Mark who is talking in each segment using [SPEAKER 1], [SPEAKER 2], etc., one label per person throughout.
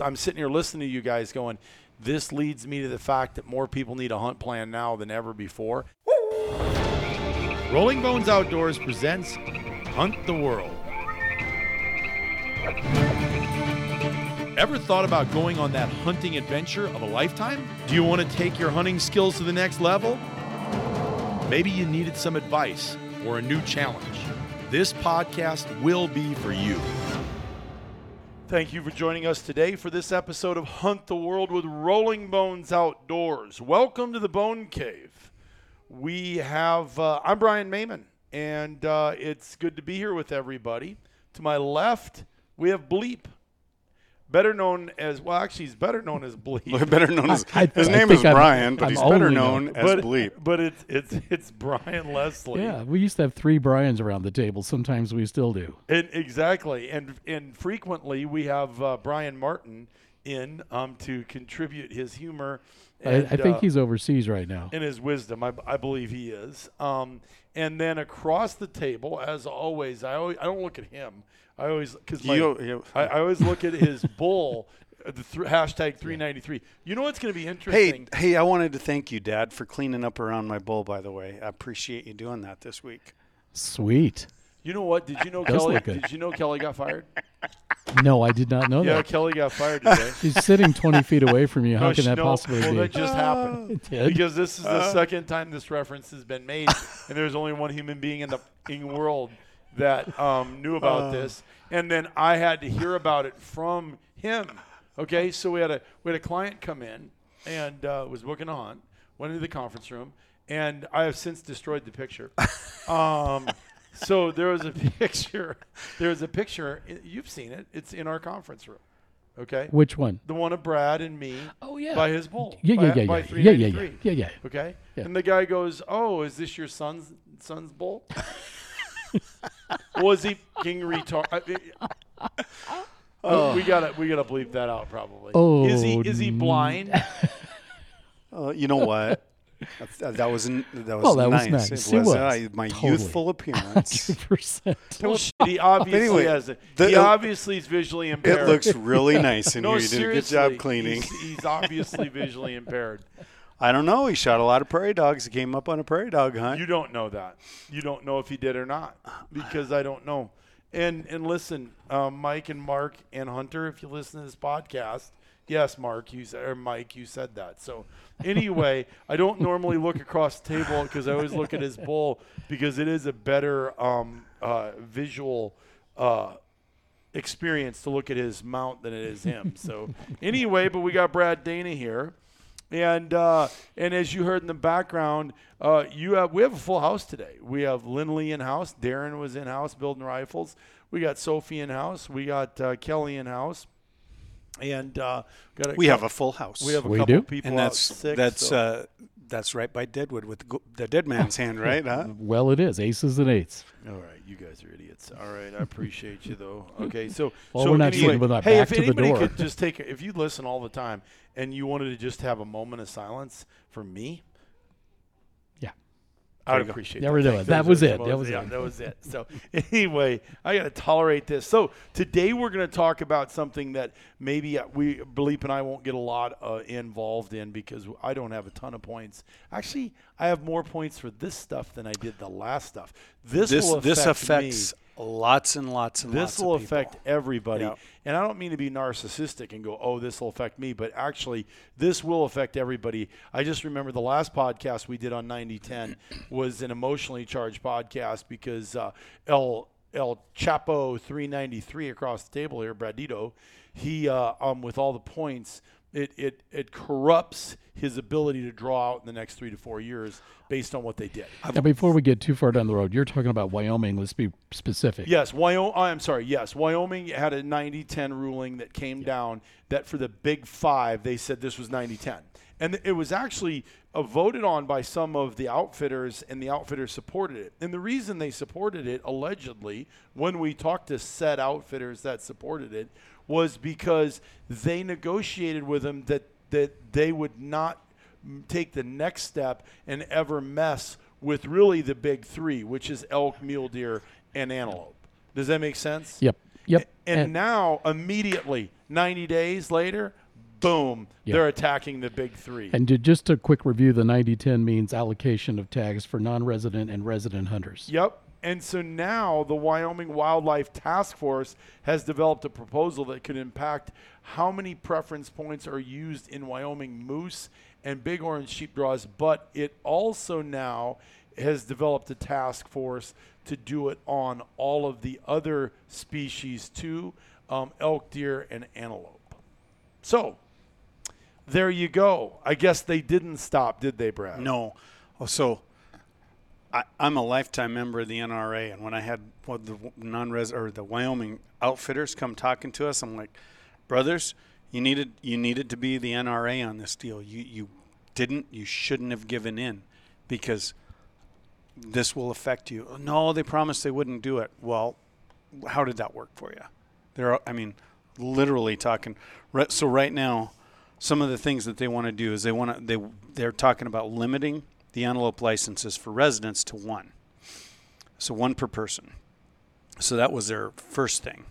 [SPEAKER 1] I'm sitting here listening to you guys going, this leads me to the fact that more people need a hunt plan now than ever before. Rolling Bones Outdoors presents Hunt the World. Ever thought about going on that hunting adventure of a lifetime? Do you want to take your hunting skills to the next level? Maybe you needed some advice or a new challenge. This podcast will be for you. Thank you for joining us today for this episode of Hunt the World with Rolling Bones Outdoors. Welcome to the Bone Cave. We have, uh, I'm Brian Mayman, and uh, it's good to be here with everybody. To my left, we have Bleep, better known as, well, actually, he's better known as Bleep.
[SPEAKER 2] better known as
[SPEAKER 3] I-
[SPEAKER 2] his
[SPEAKER 3] I
[SPEAKER 2] name is
[SPEAKER 3] I'm-
[SPEAKER 2] Brian, but
[SPEAKER 3] I'm
[SPEAKER 2] he's better
[SPEAKER 3] only
[SPEAKER 2] known
[SPEAKER 3] known-
[SPEAKER 2] as
[SPEAKER 1] but,
[SPEAKER 2] Bleep.
[SPEAKER 1] but it's, it's, it's Brian Leslie.
[SPEAKER 3] Yeah, we used to have three Brians around the table. Sometimes we still do.
[SPEAKER 1] And exactly, and and frequently we have uh, Brian Martin in um, to contribute his humor.
[SPEAKER 3] I, I think
[SPEAKER 1] uh,
[SPEAKER 3] he's overseas right now.
[SPEAKER 1] in his wisdom. I, I believe he is. Um, and then across the table, as always, I always, I don't look at him. I always because
[SPEAKER 2] You- you-
[SPEAKER 1] I, I always look at his bull. uh, The th- hashtag 393. You know what's going to be interesting?
[SPEAKER 2] hey, hey, I wanted to thank you, Dad, for cleaning up around my bowl. By the way, I appreciate you doing that this week.
[SPEAKER 3] Sweet.
[SPEAKER 1] You know what? Did you know Kelly? Did you know Kelly got fired?
[SPEAKER 3] No, I did not know
[SPEAKER 1] Yeah,
[SPEAKER 3] that.
[SPEAKER 1] Yeah, Kelly got fired today.
[SPEAKER 3] She's sitting 20 feet away from you. How
[SPEAKER 1] No,
[SPEAKER 3] can that
[SPEAKER 1] no,
[SPEAKER 3] possibly
[SPEAKER 1] well,
[SPEAKER 3] be?
[SPEAKER 1] that just happened.
[SPEAKER 3] It did?
[SPEAKER 1] Because this is the
[SPEAKER 2] Uh.
[SPEAKER 1] second time this reference has been made, and there's only one human being in the in world that um, knew about
[SPEAKER 2] Uh.
[SPEAKER 1] this, and then I had to hear about it from him. Okay, so we had a we had a client come in and uh, was booking a hunt, went into the conference room, and I have since destroyed the picture. Um, so there was a picture. There was a picture. You've seen it. It's in our conference room. Okay.
[SPEAKER 3] Which one?
[SPEAKER 1] The one of Brad and me
[SPEAKER 3] Oh, yeah.
[SPEAKER 1] by his bull.
[SPEAKER 3] Yeah,
[SPEAKER 1] by,
[SPEAKER 3] yeah, yeah,
[SPEAKER 1] by
[SPEAKER 3] yeah. Yeah, yeah, yeah. Yeah, yeah.
[SPEAKER 1] Okay.
[SPEAKER 3] Yeah.
[SPEAKER 1] And the guy goes, "Oh, is this your son's son's bull?" Was he king retard? Oh, we gotta we gotta bleep that out probably. Oh, is he is he blind?
[SPEAKER 2] Uh, you know what? that, that was that was
[SPEAKER 3] Well, that was
[SPEAKER 2] nice.
[SPEAKER 3] nice.
[SPEAKER 2] It
[SPEAKER 3] It
[SPEAKER 2] was,
[SPEAKER 3] was.
[SPEAKER 2] uh, my
[SPEAKER 3] Totally.
[SPEAKER 2] youthful appearance.
[SPEAKER 3] 100%.
[SPEAKER 1] well, he obviously
[SPEAKER 2] Anyway,
[SPEAKER 1] has it.
[SPEAKER 2] the-
[SPEAKER 1] he obviously is visually impaired.
[SPEAKER 2] it looks really nice in
[SPEAKER 1] no,
[SPEAKER 2] here. You did a good job cleaning.
[SPEAKER 1] He's, he's obviously visually impaired.
[SPEAKER 2] I don't know. He shot a lot of prairie dogs. He came up on a prairie dog hunt.
[SPEAKER 1] You don't know that. You don't know if he did or not because I don't know. And and listen, um, Mike and Mark and Hunter, if you listen to this podcast, yes, Mark, you said or Mike, you said that. So anyway, I don't normally look across the table because I always look at his bull because it is a better um, uh, visual. Uh, experience to look at his mount than it is him. So anyway, but we got Brad Dana here. And uh, and as you heard in the background, uh, you have we have a full house today. We have Lindley in house. Darren was in house building rifles. We got Sophie in house. We got uh, Kelly in house. And uh, got a
[SPEAKER 2] we
[SPEAKER 1] cou-
[SPEAKER 2] have a full house.
[SPEAKER 1] we have a
[SPEAKER 3] We
[SPEAKER 1] couple
[SPEAKER 3] do?
[SPEAKER 1] people
[SPEAKER 2] and
[SPEAKER 1] out
[SPEAKER 2] that's
[SPEAKER 1] sick.
[SPEAKER 2] that's
[SPEAKER 1] so-
[SPEAKER 2] uh, that's right by Deadwood with the, the dead man's hand, right? Huh?
[SPEAKER 3] Well, it is. Aces and eights.
[SPEAKER 1] All right, you guys are idiots. All right, I appreciate you though. Okay, so
[SPEAKER 3] Well,
[SPEAKER 1] so
[SPEAKER 3] we're not
[SPEAKER 1] anyway,
[SPEAKER 3] sitting with our
[SPEAKER 1] hey,
[SPEAKER 3] back
[SPEAKER 1] if
[SPEAKER 3] to the
[SPEAKER 1] anybody could just take, if you listen all the time and you wanted to just have a moment of silence for me. I would
[SPEAKER 2] you go.
[SPEAKER 1] appreciate
[SPEAKER 3] There
[SPEAKER 1] that.
[SPEAKER 3] we go.
[SPEAKER 1] Thanks.
[SPEAKER 3] That was it.
[SPEAKER 1] the
[SPEAKER 3] That was
[SPEAKER 1] yeah,
[SPEAKER 3] it.
[SPEAKER 1] that was it. So anyway, I got to tolerate this. So today we're going to talk about something that maybe uh, we, Bleep and I won't get a lot uh, involved in because I don't have a ton of points. Actually, I have more points for this stuff than I did the last stuff. This
[SPEAKER 2] This
[SPEAKER 1] will
[SPEAKER 2] this
[SPEAKER 1] affect me.
[SPEAKER 2] affects lots and lots and lots
[SPEAKER 1] This will
[SPEAKER 2] of people.
[SPEAKER 1] affect everybody.
[SPEAKER 2] Yeah.
[SPEAKER 1] And I don't mean to be narcissistic and go, oh, this will affect me, but actually, this will affect everybody. I just remember the last podcast we did on 9010 was an emotionally charged podcast because uh, El, El Chapo 393 across the table here, Bradito, he, uh, um, with all the points, it, it, it corrupts his ability to draw out in the next three to four years based on what they did.
[SPEAKER 3] Now, before we get too far down the road, you're talking about Wyoming. Let's be specific.
[SPEAKER 1] Yes, Wyoming. I'm sorry. Yes, Wyoming had a 90-10 ruling that came down that for the Big Five, they said this was 90-10, and it was actually uh, voted on by some of the outfitters, and the outfitters supported it. And the reason they supported it, allegedly, when we talked to said outfitters that supported it, was because they negotiated with them that that they would not take the next step and ever mess with really the big three, which is elk, mule deer, and antelope. Does that make sense?
[SPEAKER 3] Yep. Yep.
[SPEAKER 1] And,
[SPEAKER 3] And-
[SPEAKER 1] now, immediately, 90 days later, boom,
[SPEAKER 3] Yeah.
[SPEAKER 1] they're attacking the big three.
[SPEAKER 3] And to, just a quick review, the 90 10 means allocation of tags for non-resident and resident hunters.
[SPEAKER 1] Yep. And so now the Wyoming Wildlife Task Force has developed a proposal that could impact how many preference points are used in Wyoming moose and bighorn sheep draws, but it also now has developed a task force to do it on all of the other species too, um, elk, deer, and antelope. So there you go. I guess they didn't stop, did they, Brad?
[SPEAKER 2] No. Oh, so I, I'm a lifetime member of the NRA, and when I had well, the non-res or the Wyoming outfitters come talking to us, I'm like, brothers, you needed you needed to be the NRA on this deal. You you didn't. You shouldn't have given in, because this will affect you. No, they promised they wouldn't do it. Well, how did that work for you? There, are, I mean, literally talking. So right now, some of the things that they want to do is they want to they they're talking about limiting the antelope licenses for residents to one. So one per person. So that was their first thing.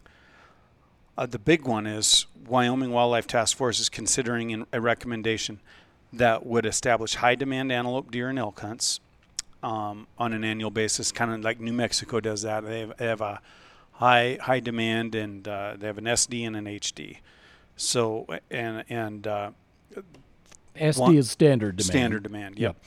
[SPEAKER 2] Uh, the big one is Wyoming Wildlife Task Force is considering a recommendation that would establish high demand antelope, deer, and elk hunts um, on an annual basis, kind of like New Mexico does that. They have, they have a high high demand and uh, they have an SD and an HD. So and and uh,
[SPEAKER 3] SD
[SPEAKER 2] One-
[SPEAKER 3] is standard demand.
[SPEAKER 2] standard demand. Yep.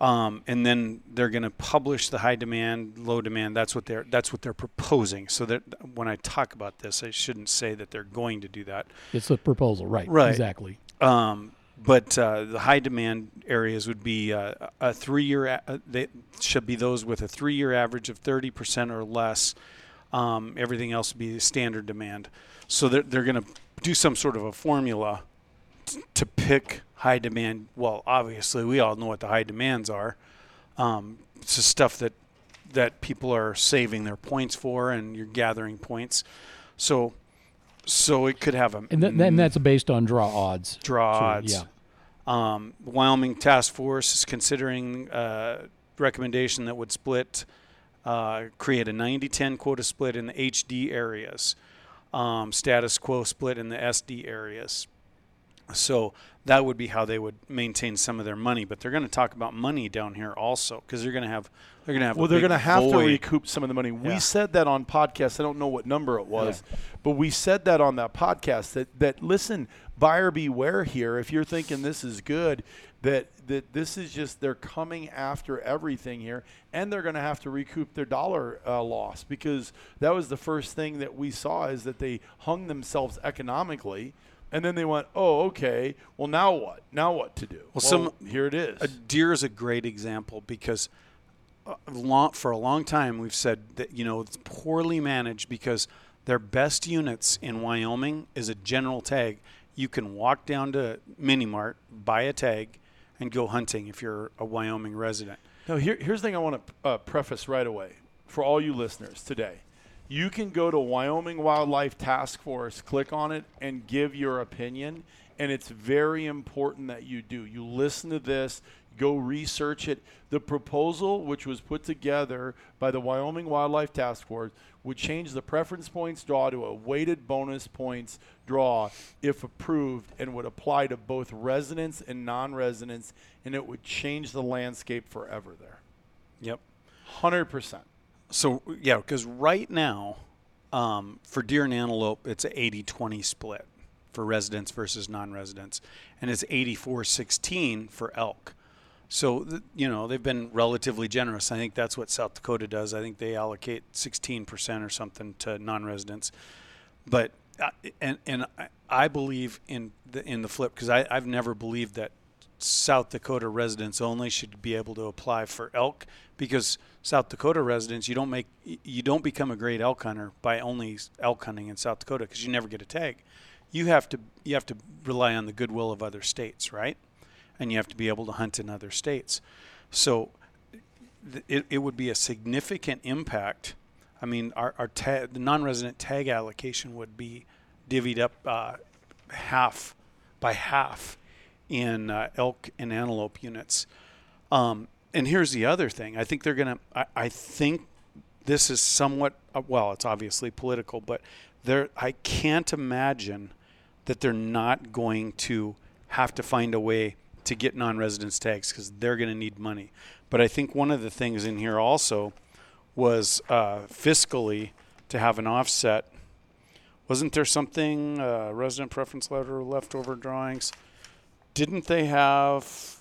[SPEAKER 2] Um, and then they're going to publish the high demand, low demand. That's what they're that's what they're proposing. So that when I talk about this, I shouldn't say that they're going to do that.
[SPEAKER 3] It's a proposal, right?
[SPEAKER 2] Right.
[SPEAKER 3] Exactly.
[SPEAKER 2] Um, but uh, the high demand areas would be uh, a three year. A- they should be those with a three year average of thirty percent or less. Um, everything else would be standard demand. So they're they're going to do some sort of a formula t- to pick high demand. Well, obviously we all know what the high demands are. Um, it's the stuff that that people are saving their points for, and you're gathering points. So so it could have a
[SPEAKER 3] And, th- and that's based on draw odds.
[SPEAKER 2] draw
[SPEAKER 3] So,
[SPEAKER 2] odds.
[SPEAKER 3] yeah.
[SPEAKER 2] Um, Wyoming Task Force is considering a recommendation that would split, uh, create a 90-10 quota split in the HD areas, um, status quo split in the SD areas. So that would be how they would maintain some of their money. But they're going to talk about money down here also because they're going to have they're going to have
[SPEAKER 1] Well, they're going to have to recoup some of the money. We
[SPEAKER 2] Yeah.
[SPEAKER 1] said that on podcast. I don't know what number it was, but we said that on that podcast. That that listen, buyer beware here. If you're thinking this is good, that that this is just they're coming after everything here, and they're going to have to recoup their dollar uh, loss because that was the first thing that we saw is that they hung themselves economically. And then they went, oh, okay. Well, now what? Now what to do? Well,
[SPEAKER 2] some-
[SPEAKER 1] here it is.
[SPEAKER 2] A deer is a great example because uh, long, for a long time we've said that you know it's poorly managed because their best units in Wyoming is a general tag. You can walk down to Mini Mart, buy a tag, and go hunting if you're a Wyoming resident.
[SPEAKER 1] Now, here, here's the thing I want to uh, preface right away for all you listeners today. You can go to Wyoming Wildlife Task Force, click on it, and give your opinion. And it's very important that you do. You listen to this, go research it. The proposal, which was put together by the Wyoming Wildlife Task Force, would change the preference points draw to a weighted bonus points draw if approved and would apply to both residents and non residents, and it would change the landscape forever there.
[SPEAKER 2] Yep.
[SPEAKER 1] 100%.
[SPEAKER 2] So yeah, because right now, um, for deer and antelope, it's a 80-20 split for residents versus non-residents, and it's 84-16 for elk. So you know they've been relatively generous. I think that's what South Dakota does. I think they allocate 16% or something to non-residents, but uh, and and I- I believe in the in the flip because I've never believed that South Dakota residents only should be able to apply for elk because South Dakota residents you don't make you don't become a great elk hunter by only elk hunting in South Dakota because you never get a tag. You have to you have to rely on the goodwill of other states, right? And you have to be able to hunt in other states. So th- it, it would be a significant impact. I mean, our, our ta- the non-resident tag allocation would be divvied up uh, half by half in uh, elk and antelope units. Um, and here's the other thing. I think they're going to, I think this is somewhat, uh, well, it's obviously political, but There, I can't imagine that they're not going to have to find a way to get non-residence tags because they're going to need money. But I think one of the things in here also was uh, fiscally to have an offset. Wasn't there something uh, resident preference letter leftover drawings? Didn't they have?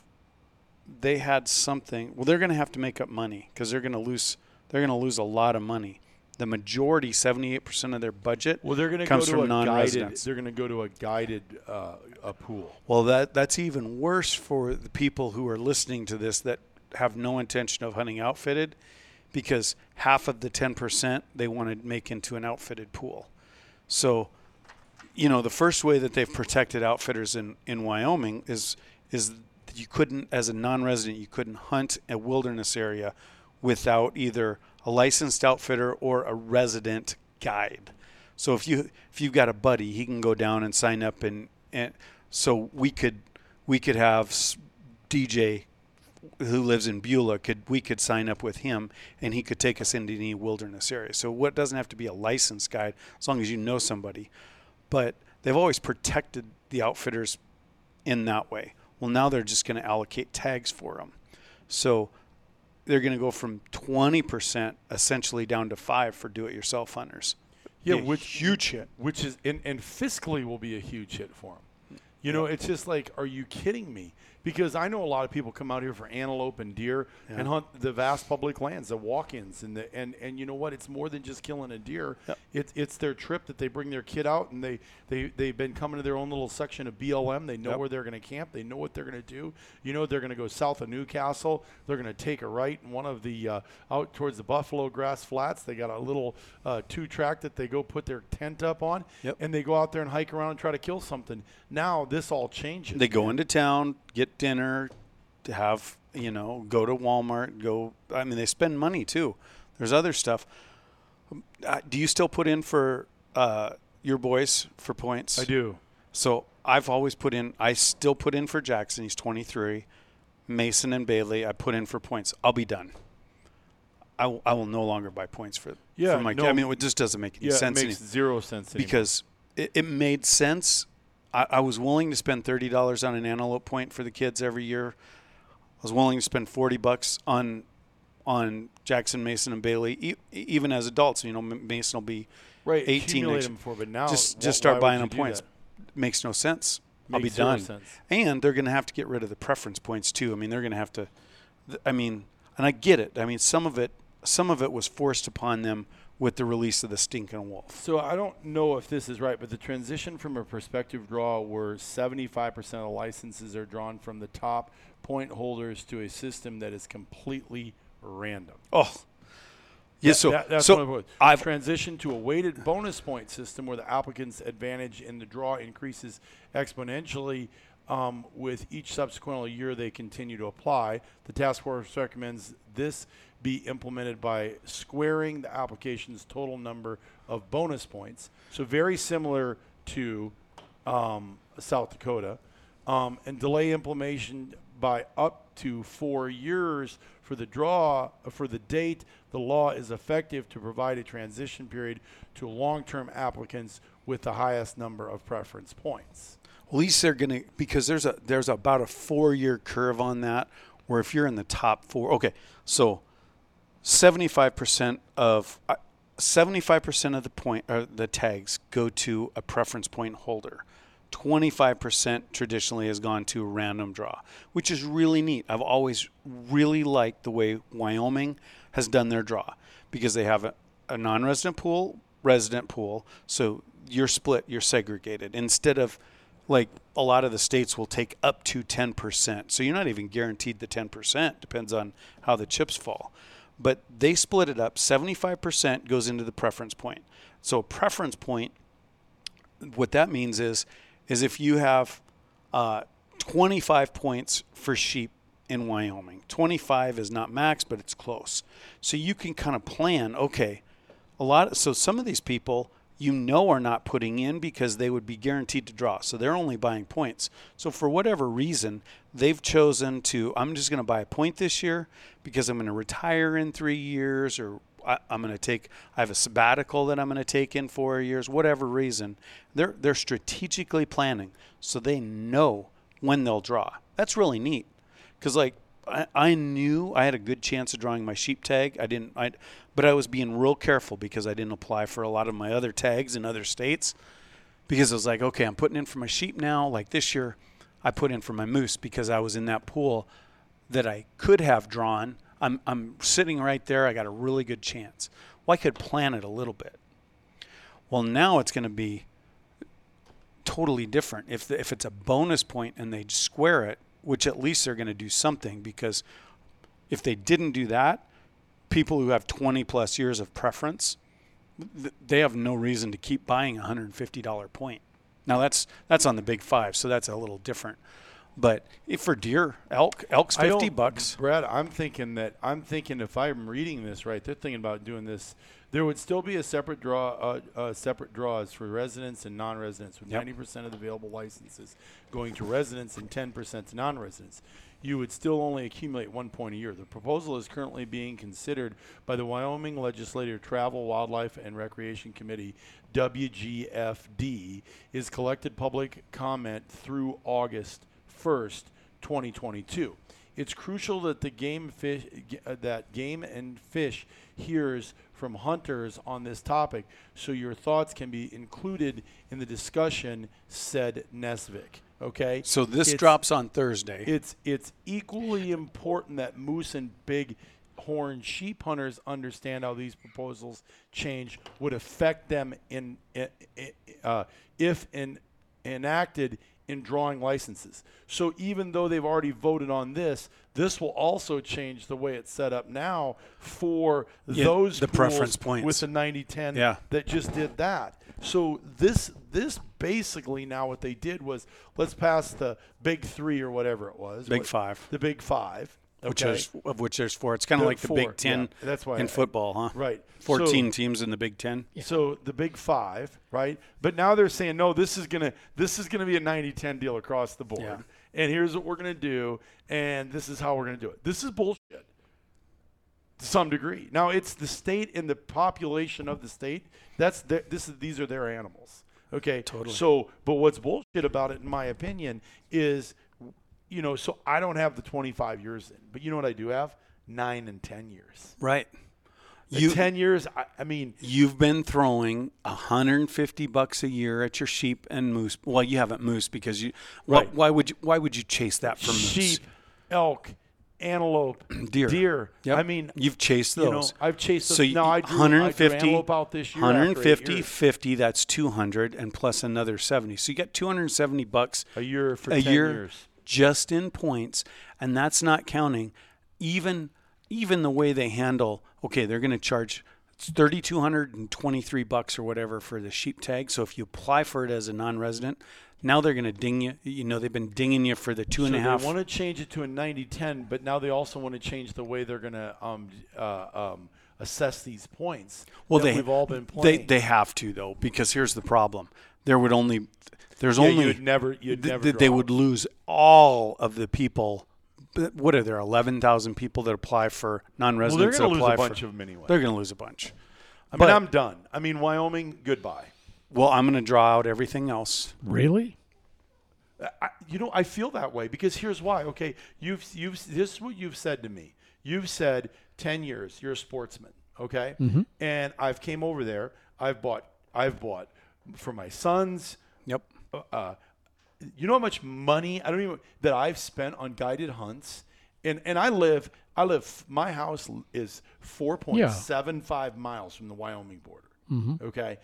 [SPEAKER 2] They had something. Well, they're going to have to make up money because they're going to lose. They're going to lose a lot of money. The majority, seventy-eight percent of their budget,
[SPEAKER 1] Well, they're going to go to
[SPEAKER 2] from
[SPEAKER 1] a guided. They're going to go to a guided uh, a pool.
[SPEAKER 2] Well, that that's even worse for the people who are listening to this that have no intention of hunting outfitted, because half of the ten percent they want to make into an outfitted pool. So, you know, the first way that they've protected outfitters in in Wyoming is is you couldn't, as a non-resident, you couldn't hunt a wilderness area without either a licensed outfitter or a resident guide. So if you if you've got a buddy, he can go down and sign up and and so we could we could have DJ who lives in Beulah could we could sign up with him and he could take us into any wilderness area. So what doesn't have to be a licensed guide as long as you know somebody. But they've always protected the outfitters in that way. Well, now they're just going to allocate tags for them. So they're going to go from 20% essentially down to 5 for do-it-yourself hunters.
[SPEAKER 1] Yeah,
[SPEAKER 2] a
[SPEAKER 1] which
[SPEAKER 2] huge hit.
[SPEAKER 1] which is and, and fiscally will be a huge hit for them. You know, it's just like, are you kidding me? Because I know a lot of people come out here for antelope and deer
[SPEAKER 2] Yeah.
[SPEAKER 1] and hunt the vast public lands, the walk-ins, and the and and you know what? It's more than just killing a deer.
[SPEAKER 2] Yep.
[SPEAKER 1] It's it's their trip that they bring their kid out and they they they've been coming to their own little section of BLM. They know
[SPEAKER 2] Yep.
[SPEAKER 1] where they're going to camp. They know what they're going to do. You know, they're going to go south of Newcastle. They're going to take a right in one of the uh, out towards the Buffalo Grass Flats. They got a little uh, two track that they go put their tent up on,
[SPEAKER 2] Yep.
[SPEAKER 1] and they go out there and hike around and try to kill something. Now this all changes.
[SPEAKER 2] They go into town, get dinner, to have you know, go to Walmart, go. I mean, they spend money too. There's other stuff. Uh, do you still put in for uh, your boys for points?
[SPEAKER 1] I do.
[SPEAKER 2] So I've always put in. I still put in for Jackson. He's 23. Mason and Bailey. I put in for points. I'll be done. I, will- I will no longer buy points for
[SPEAKER 1] Yeah,
[SPEAKER 2] for my.
[SPEAKER 1] no-
[SPEAKER 2] I mean, it just doesn't make any
[SPEAKER 1] Yeah,
[SPEAKER 2] sense
[SPEAKER 1] it makes zero sense anymore.
[SPEAKER 2] because it, it made sense. I, I was willing to spend thirty dollars on an antelope point for the kids every year. I was willing to spend forty bucks on on Jackson, Mason, and Bailey, e- even as adults. You know, Mason will be
[SPEAKER 1] right,
[SPEAKER 2] 18 next-
[SPEAKER 1] them for, but now
[SPEAKER 2] just just start buying them points.
[SPEAKER 1] that?
[SPEAKER 2] Makes no sense. I'll be done.
[SPEAKER 1] sense.
[SPEAKER 2] And they're going to have to get rid of the preference points too. I mean, they're going to have to. th- I mean, and I get it. I mean, some of it, some of it was forced upon them with the release of the stinking wolf.
[SPEAKER 1] So I don't know if this is right, but the transition from a prospective draw where 75% of the licenses are drawn from the top point holders to a system that is completely random.
[SPEAKER 2] Oh, yeah.
[SPEAKER 1] That-
[SPEAKER 2] So,
[SPEAKER 1] that- that's
[SPEAKER 2] so
[SPEAKER 1] one
[SPEAKER 2] I've
[SPEAKER 1] transitioned to a weighted bonus point system where the applicant's advantage in the draw increases exponentially um, with each subsequent year they continue to apply. The task force recommends this be implemented by squaring the application's total number of bonus points. So very similar to um, South Dakota, um, and delay implementation by up to four years for the draw for the date the law is effective to provide a transition period to long-term applicants with the highest number of preference points.
[SPEAKER 2] At least they're gonna because there's a there's about a four year curve on that where if you're in the top four, okay, so seventy five percent of uh, seventy five percent of the point or the tags go to a preference point holder. 25% traditionally has gone to a random draw, which is really neat. I've always really liked the way Wyoming has done their draw because they have a, a non resident pool, resident pool. So you're split, you're segregated. Instead of like a lot of the states will take up to 10%. So you're not even guaranteed the 10%, depends on how the chips fall. But they split it up 75% goes into the preference point. So preference point what that means is is if you have uh, 25 points for sheep in Wyoming, 25 is not max, but it's close. So you can kind of plan. Okay, a lot. so some of these people you know are not putting in because they would be guaranteed to draw. So they're only buying points. So for whatever reason, they've chosen to. I'm just going to buy a point this year because I'm going to retire in three years or I, I'm going to take. I have a sabbatical that I'm going to take in four years, whatever reason. They're they're strategically planning so they know when they'll draw. That's really neat, because like I, I knew I had a good chance of drawing my sheep tag. I didn't. I, but I was being real careful because I didn't apply for a lot of my other tags in other states because I was like, okay, I'm putting in for my sheep now. Like this year, I put in for my moose because I was in that pool that I could have drawn. I'm, I'm sitting right there. I got a really good chance. Well, I could plan it a little bit. Well, now it's going to be totally different. If, the, if it's a bonus point and they square it, which at least they're going to do something because if they didn't do that, people who have 20 plus years of preference, they have no reason to keep buying a $150 point. Now that's that's on the big five, so that's a little different. But if for deer, elk, elk's fifty bucks.
[SPEAKER 1] Brad, I'm thinking that I'm thinking if I'm reading this right, they're thinking about doing this. There would still be a separate draw, uh, uh, separate draws for residents and non-residents, with
[SPEAKER 2] Yep.
[SPEAKER 1] 90% of the available licenses going to residents and 10% to non-residents. You would still only accumulate one point a year. The proposal is currently being considered by the Wyoming Legislative Travel, Wildlife, and Recreation Committee (WGFD). Is collected public comment through August 1st, 2022. It's crucial that the game fish uh, that game and fish hears from hunters on this topic, so your thoughts can be included in the discussion," said Nesvik. Okay.
[SPEAKER 2] So this
[SPEAKER 1] It's-
[SPEAKER 2] drops on Thursday.
[SPEAKER 1] It's it's equally important that moose and big horn sheep hunters understand how these proposals change would affect them in, uh, if in, enacted in drawing licenses. So even though they've already voted on this, this will also change the way it's set up now for
[SPEAKER 2] Yeah,
[SPEAKER 1] those
[SPEAKER 2] the
[SPEAKER 1] pools
[SPEAKER 2] preference points.
[SPEAKER 1] with the 90-10
[SPEAKER 2] Yeah.
[SPEAKER 1] that just did that. So this this basically now what they did was let's pass the big three or whatever it was.
[SPEAKER 2] Big
[SPEAKER 1] what-
[SPEAKER 2] five.
[SPEAKER 1] The big five.
[SPEAKER 2] which
[SPEAKER 1] okay?
[SPEAKER 2] of which there's four. It's kind of
[SPEAKER 1] The
[SPEAKER 2] like the Big Ten
[SPEAKER 1] yeah, that's why
[SPEAKER 2] in
[SPEAKER 1] I-
[SPEAKER 2] football, huh?
[SPEAKER 1] right.
[SPEAKER 2] Fourteen
[SPEAKER 1] So-
[SPEAKER 2] teams in the Big Ten.
[SPEAKER 1] So the big five, right? But now they're saying no, this is gonna this is gonna be a 90-10 deal across the board.
[SPEAKER 2] Yeah.
[SPEAKER 1] And here's what we're gonna do, and this is how we're gonna do it. This is bullshit. To some degree. Now it's the state and the population of the state. That's their, this is these are their animals. Okay.
[SPEAKER 2] Totally.
[SPEAKER 1] So, but what's bullshit about it, in my opinion, is, you know, so I don't have the 25 years in, but you know what I do have? Nine and 10 years.
[SPEAKER 2] Right. You
[SPEAKER 1] 10 years. I, I mean,
[SPEAKER 2] you've been throwing 150 bucks a year at your sheep and moose. Well, you haven't moose because you. why-
[SPEAKER 1] Right.
[SPEAKER 2] Why would you? Why would you chase that for moose?
[SPEAKER 1] sheep, elk, antelope,
[SPEAKER 2] Deer.
[SPEAKER 1] deer.
[SPEAKER 2] Yep.
[SPEAKER 1] I mean,
[SPEAKER 2] you've chased
[SPEAKER 1] you know,
[SPEAKER 2] those.
[SPEAKER 1] I've chased those.
[SPEAKER 2] so you,
[SPEAKER 1] now I drew,
[SPEAKER 2] 150,
[SPEAKER 1] I drew antelope out this year. after
[SPEAKER 2] 150, 50. That's 200, and plus another 70. So you get 270 bucks
[SPEAKER 1] a year for
[SPEAKER 2] a
[SPEAKER 1] 10
[SPEAKER 2] year
[SPEAKER 1] years.
[SPEAKER 2] just in points, and that's not counting even even the way they handle. Okay, they're going to charge it's 3223 bucks or whatever for the sheep tag. So if you apply for it as a non resident, now they're going to ding you. You know they've been dinging you for the two and
[SPEAKER 1] so
[SPEAKER 2] a half.
[SPEAKER 1] They want to change it to a 90-10, but now they also want to change the way they're going to um, uh, um, assess these points.
[SPEAKER 2] well,
[SPEAKER 1] that
[SPEAKER 2] they
[SPEAKER 1] we've all been
[SPEAKER 2] they
[SPEAKER 1] playing.
[SPEAKER 2] they have to though because here's the problem. There would only there's
[SPEAKER 1] yeah,
[SPEAKER 2] only
[SPEAKER 1] you'd never you'd
[SPEAKER 2] th-
[SPEAKER 1] never
[SPEAKER 2] th- they would lose all of the people. But What are there? Eleven thousand people that apply for non-residents
[SPEAKER 1] Well, they're going to
[SPEAKER 2] that
[SPEAKER 1] lose a bunch
[SPEAKER 2] for,
[SPEAKER 1] of them anyway.
[SPEAKER 2] They're going to lose a bunch.
[SPEAKER 1] I
[SPEAKER 2] but-
[SPEAKER 1] mean, I'm done. I mean, Wyoming, goodbye.
[SPEAKER 2] Well, I'm going to draw out everything else.
[SPEAKER 3] Really?
[SPEAKER 1] I, you know, I feel that way because here's why. Okay, you've you've this is what you've said to me. You've said ten years. You're a sportsman. Okay, and I've came over there. I've bought. I've bought for my sons.
[SPEAKER 2] Yep.
[SPEAKER 1] Uh, you know how much money I don't even that I've spent on guided hunts, and and I live. I live. My house is four point seven five miles from the Wyoming border. Mm-hmm. Okay,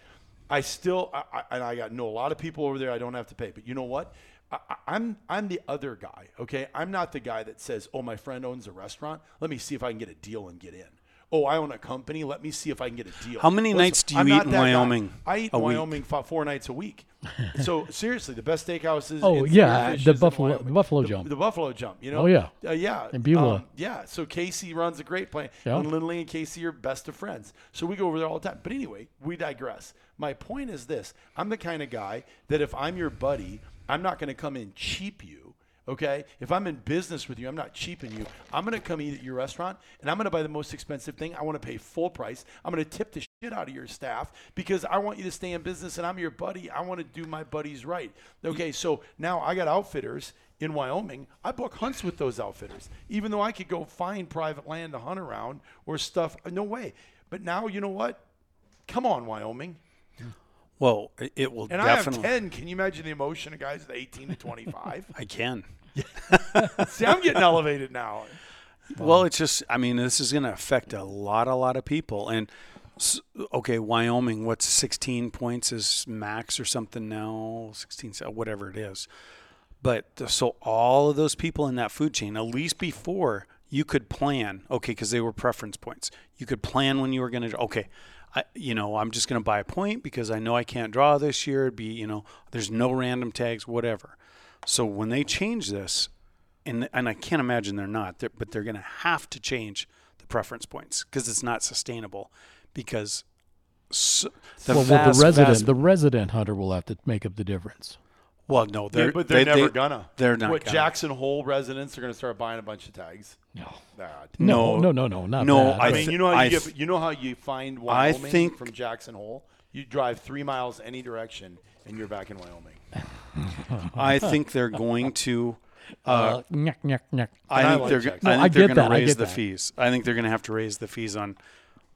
[SPEAKER 1] I still I, I, and I got know a lot of people over there. I don't have to pay, but you know what? I, I- I'm I'm the other guy. Okay, I'm not the guy that says, "Oh, my friend owns a restaurant. Let me see if I can get a deal and get in." Oh, I own a company. Let me see if I can get a deal.
[SPEAKER 2] How many
[SPEAKER 1] Listen,
[SPEAKER 2] nights do you
[SPEAKER 1] I'm
[SPEAKER 2] eat in
[SPEAKER 1] that guy.
[SPEAKER 2] Wyoming
[SPEAKER 1] I eat in? Wyoming fi- four nights a week. so seriously, the best steakhouse is.
[SPEAKER 3] Oh,
[SPEAKER 1] in
[SPEAKER 3] yeah,
[SPEAKER 1] Spearfish
[SPEAKER 3] the Buffalo-
[SPEAKER 1] Wyoming.
[SPEAKER 3] Buffalo
[SPEAKER 1] The-
[SPEAKER 3] Jump.
[SPEAKER 1] The Buffalo Jump. You know.
[SPEAKER 3] Oh, yeah.
[SPEAKER 1] Uh, yeah.
[SPEAKER 3] And Beulah.
[SPEAKER 1] Um, yeah. So Casey runs a great place.
[SPEAKER 3] Yeah.
[SPEAKER 1] And Lindley and Casey are best of friends. So we go over there all the time. But anyway, we digress. My point is this: I'm the kind of guy that if I'm your buddy, I'm not going to come in cheap you. Okay, if I'm in business with you, I'm not cheaping you. I'm gonna come eat at your restaurant, and I'm gonna buy the most expensive thing. I want to pay full price. I'm gonna tip the shit out of your staff because I want you to stay in business, and I'm your buddy. I want to do my buddies right. Okay, so now I got outfitters in Wyoming. I book hunts with those outfitters, even though I could go find private land to hunt around or stuff. Uh, no way. But now you know what? Come on, Wyoming.
[SPEAKER 2] Well, it- will
[SPEAKER 1] And I have
[SPEAKER 2] definitely.
[SPEAKER 1] 10. Can you imagine the emotion of guys at 18 to 25?
[SPEAKER 2] I can.
[SPEAKER 1] See, I'm getting elevated now.
[SPEAKER 2] Well, it's just, I mean, this is going to affect a lot, a lot of people. And, okay, Wyoming, what's 16 points is max or something now? 16, whatever it is. But so all of those people in that food chain, at least before you could plan, okay, because they were preference points. You could plan when you were going to, okay, I, you know, I'm just going to buy a point because I know I can't draw this year. It'd be, you know, there's no random tags, whatever. So when they change this, and and I can't imagine they're not, they're, but they're going to have to change the preference points because it's not sustainable. Because s the
[SPEAKER 3] well, well, the resident,
[SPEAKER 2] vast-
[SPEAKER 3] the resident hunter will have to make up the difference.
[SPEAKER 2] well, no, they're
[SPEAKER 1] Yeah, but they're
[SPEAKER 2] they-
[SPEAKER 1] never
[SPEAKER 2] they-
[SPEAKER 1] gonna.
[SPEAKER 2] They're not.
[SPEAKER 1] What
[SPEAKER 2] gonna.
[SPEAKER 1] Jackson Hole residents are going to start buying a bunch of tags.
[SPEAKER 3] No,
[SPEAKER 1] That.
[SPEAKER 3] no,
[SPEAKER 2] No.
[SPEAKER 3] no, no, no, not
[SPEAKER 2] No,
[SPEAKER 3] that.
[SPEAKER 2] I
[SPEAKER 1] I mean,
[SPEAKER 2] th-
[SPEAKER 1] you know how
[SPEAKER 2] I
[SPEAKER 1] you
[SPEAKER 2] th-
[SPEAKER 1] get, you know how you find
[SPEAKER 2] I think-
[SPEAKER 1] from Jackson Hole. You drive three miles any direction, and you're back in Wyoming.
[SPEAKER 2] I think they're going to. Uh,
[SPEAKER 3] uh.
[SPEAKER 2] I
[SPEAKER 1] And I
[SPEAKER 2] think
[SPEAKER 1] like
[SPEAKER 2] they're.
[SPEAKER 1] Jackson.
[SPEAKER 2] I
[SPEAKER 3] No,
[SPEAKER 2] think
[SPEAKER 3] I
[SPEAKER 2] they're
[SPEAKER 3] get
[SPEAKER 2] going to
[SPEAKER 3] I
[SPEAKER 2] raise
[SPEAKER 3] get
[SPEAKER 2] the
[SPEAKER 3] that.
[SPEAKER 2] fees. I think they're going to have to raise the fees on,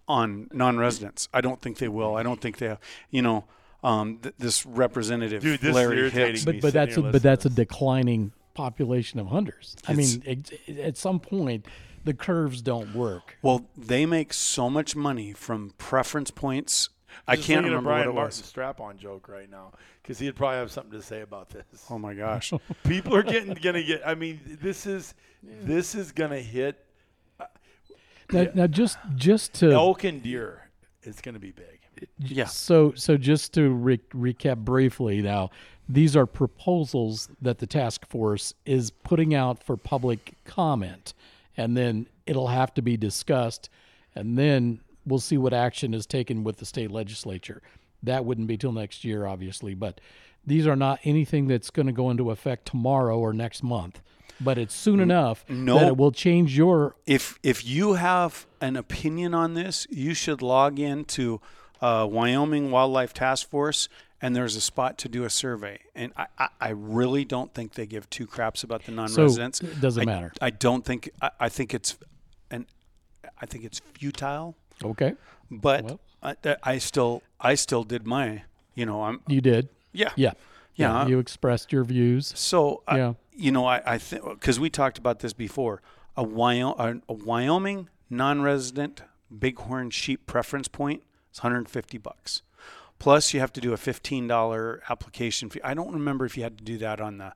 [SPEAKER 2] on non-residents. I don't think they will. I don't think they. Have, you know, um, th- this representative
[SPEAKER 1] Dude, this is
[SPEAKER 2] Larry
[SPEAKER 1] irritating
[SPEAKER 2] Hicks.
[SPEAKER 1] me.
[SPEAKER 3] but but
[SPEAKER 1] sitting
[SPEAKER 3] that's
[SPEAKER 1] here
[SPEAKER 3] a, but that's a declining population of hunters. I
[SPEAKER 2] It's-
[SPEAKER 3] mean, ex- at some point, the curves don't work.
[SPEAKER 2] Well, they make so much money from preference points. I can't
[SPEAKER 1] thinking of
[SPEAKER 2] remember
[SPEAKER 1] Brian
[SPEAKER 2] what it
[SPEAKER 1] Martin's
[SPEAKER 2] was.
[SPEAKER 1] strap-on joke right now because he'd probably have something to say about this.
[SPEAKER 2] Oh my gosh.
[SPEAKER 1] People are getting gonna get. I mean, this is this is gonna hit uh,
[SPEAKER 3] Now, now just just to
[SPEAKER 1] elk and deer. It's gonna be big.
[SPEAKER 2] yeah.
[SPEAKER 3] So, so just to re- recap briefly now, these are proposals that the task force is putting out for public comment, and then it'll have to be discussed, and then we'll see what action is taken with the state legislature. That wouldn't be till next year, obviously, but these are not anything that's going to go into effect tomorrow or next month. But it's soon enough
[SPEAKER 2] no.
[SPEAKER 3] that it will change your
[SPEAKER 2] If if you have an opinion on this, you should log in to uh, Wyoming Wildlife Task Force, and there's a spot to do a survey. And I, I, I really don't think they give two craps about the non-residents.
[SPEAKER 3] it doesn't
[SPEAKER 2] I-
[SPEAKER 3] matter.
[SPEAKER 2] I don't think. I, I think it's, and I think it's futile.
[SPEAKER 3] Okay.
[SPEAKER 2] But
[SPEAKER 3] Well.
[SPEAKER 2] I, I still I still did my. You know I'm
[SPEAKER 3] You did,
[SPEAKER 2] yeah
[SPEAKER 3] yeah,
[SPEAKER 2] Yeah.
[SPEAKER 3] You expressed your views.
[SPEAKER 2] So, I-
[SPEAKER 3] Yeah.
[SPEAKER 2] you know, I, I think because we talked about this before, a, Wyoming, a Wyoming non-resident bighorn sheep preference point is 150 bucks. Plus, you have to do a $15 application fee. I don't remember if you had to do that on the.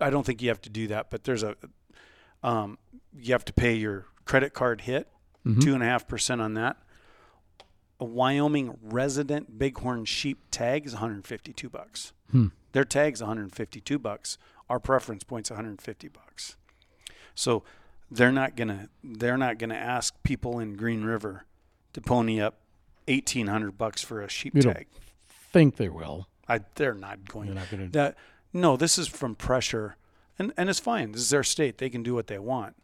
[SPEAKER 2] I don't think you have to do that, but there's a. Um, you have to pay your credit card hit, Mm-hmm. two and a half percent on that. A Wyoming resident bighorn sheep tag is 152 bucks. Hmm. Their tag's 152 bucks. Our preference point's 150 bucks. So they're not gonna they're not gonna ask people in Green River to pony up 1800 bucks for a sheep
[SPEAKER 3] You don't
[SPEAKER 2] tag.
[SPEAKER 3] think they will.
[SPEAKER 2] I, they're not going.
[SPEAKER 3] They're not gonna-
[SPEAKER 2] That no, this is from pressure, and and it's fine. This is their state; they can do what they want.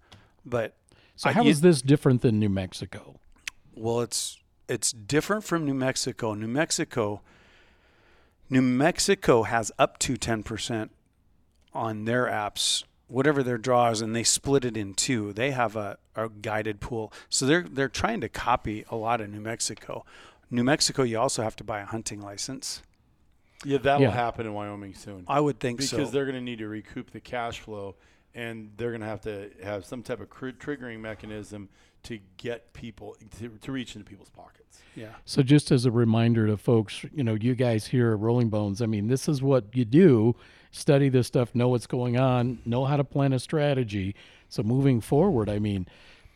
[SPEAKER 2] But
[SPEAKER 3] So
[SPEAKER 2] I-
[SPEAKER 3] how
[SPEAKER 2] you-
[SPEAKER 3] is this different than New Mexico?
[SPEAKER 2] Well, it's it's different from New Mexico. New Mexico, New Mexico has up to ten percent on their apps, whatever their draws, and they split it in two. They have a, a guided pool, so they're they're trying to copy a lot of New Mexico. New Mexico, you also have to buy a hunting license.
[SPEAKER 1] Yeah, that'll
[SPEAKER 3] Yeah.
[SPEAKER 1] happen in Wyoming soon.
[SPEAKER 2] I would think
[SPEAKER 1] because
[SPEAKER 2] so.
[SPEAKER 1] Because they're going to need to recoup the cash flow, and they're going to have to have some type of cr- triggering mechanism to get people to, to reach into people's pockets.
[SPEAKER 2] Yeah.
[SPEAKER 3] So just as a reminder to folks, you know, you guys here at Rolling Bones, I mean, this is what you do. Study this stuff, know what's going on, know how to plan a strategy. So moving forward, I mean,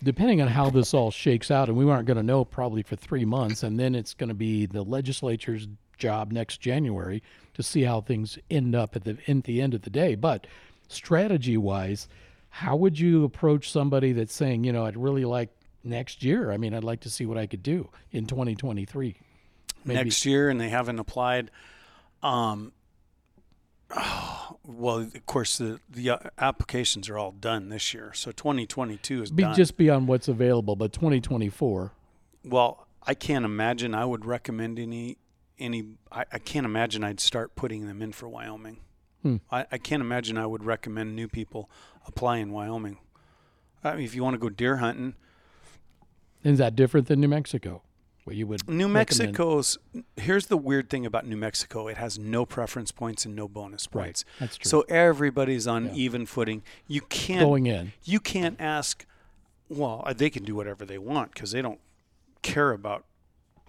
[SPEAKER 3] depending on how this all shakes out, and we aren't going to know probably for three months, and then it's going to be the legislature's job next January to see how things end up at the at the end of the day. But strategy wise, how would you approach somebody that's saying, you know, I'd really like next year? I mean, I'd like to see what I could do in 2023. Maybe.
[SPEAKER 2] next year and they haven't applied. Um, Well, of course, the the uh, applications are all done this year, so 2022 is
[SPEAKER 3] Be
[SPEAKER 2] done.
[SPEAKER 3] just beyond what's available, but 2024.
[SPEAKER 2] well, I can't imagine I would recommend any any. I, I can't imagine I'd start putting them in for Wyoming.
[SPEAKER 3] Hmm.
[SPEAKER 2] I, I can't imagine I would recommend new people apply in Wyoming. I mean, if you want to go deer hunting,
[SPEAKER 3] Is that different than New Mexico? What you would
[SPEAKER 2] New
[SPEAKER 3] recommend?
[SPEAKER 2] Mexico's. Here's the weird thing about New Mexico: it has no preference points and no bonus
[SPEAKER 3] Right,
[SPEAKER 2] points.
[SPEAKER 3] that's true.
[SPEAKER 2] So everybody's on
[SPEAKER 3] Yeah.
[SPEAKER 2] even footing. You can't
[SPEAKER 3] going in.
[SPEAKER 2] you can't ask. Well, uh, they can do whatever they want because they don't care about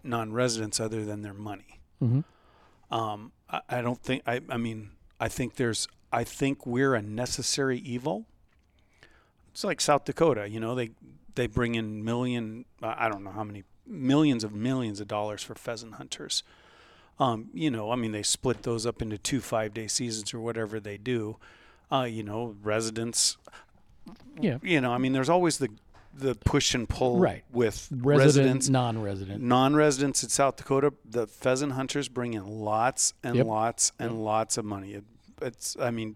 [SPEAKER 2] non-residents other than their money.
[SPEAKER 3] Mhm.
[SPEAKER 2] Um, I, I don't think. I, I mean, I think there's. I think we're a necessary evil. It's like South Dakota. You know, they they bring in million. I don't know how many millions of millions of dollars for pheasant hunters. Um, you know, I mean, they split those up into two five-day seasons or whatever they do. Uh, you know, residents
[SPEAKER 3] Yeah.
[SPEAKER 2] you know, I mean, there's always the the push and pull
[SPEAKER 3] Right.
[SPEAKER 2] with
[SPEAKER 3] Resident,
[SPEAKER 2] residents,
[SPEAKER 3] non-resident.
[SPEAKER 2] non-residents in South Dakota. The pheasant hunters bring in lots and
[SPEAKER 3] Yep.
[SPEAKER 2] lots and lots of money. It, it's, I mean,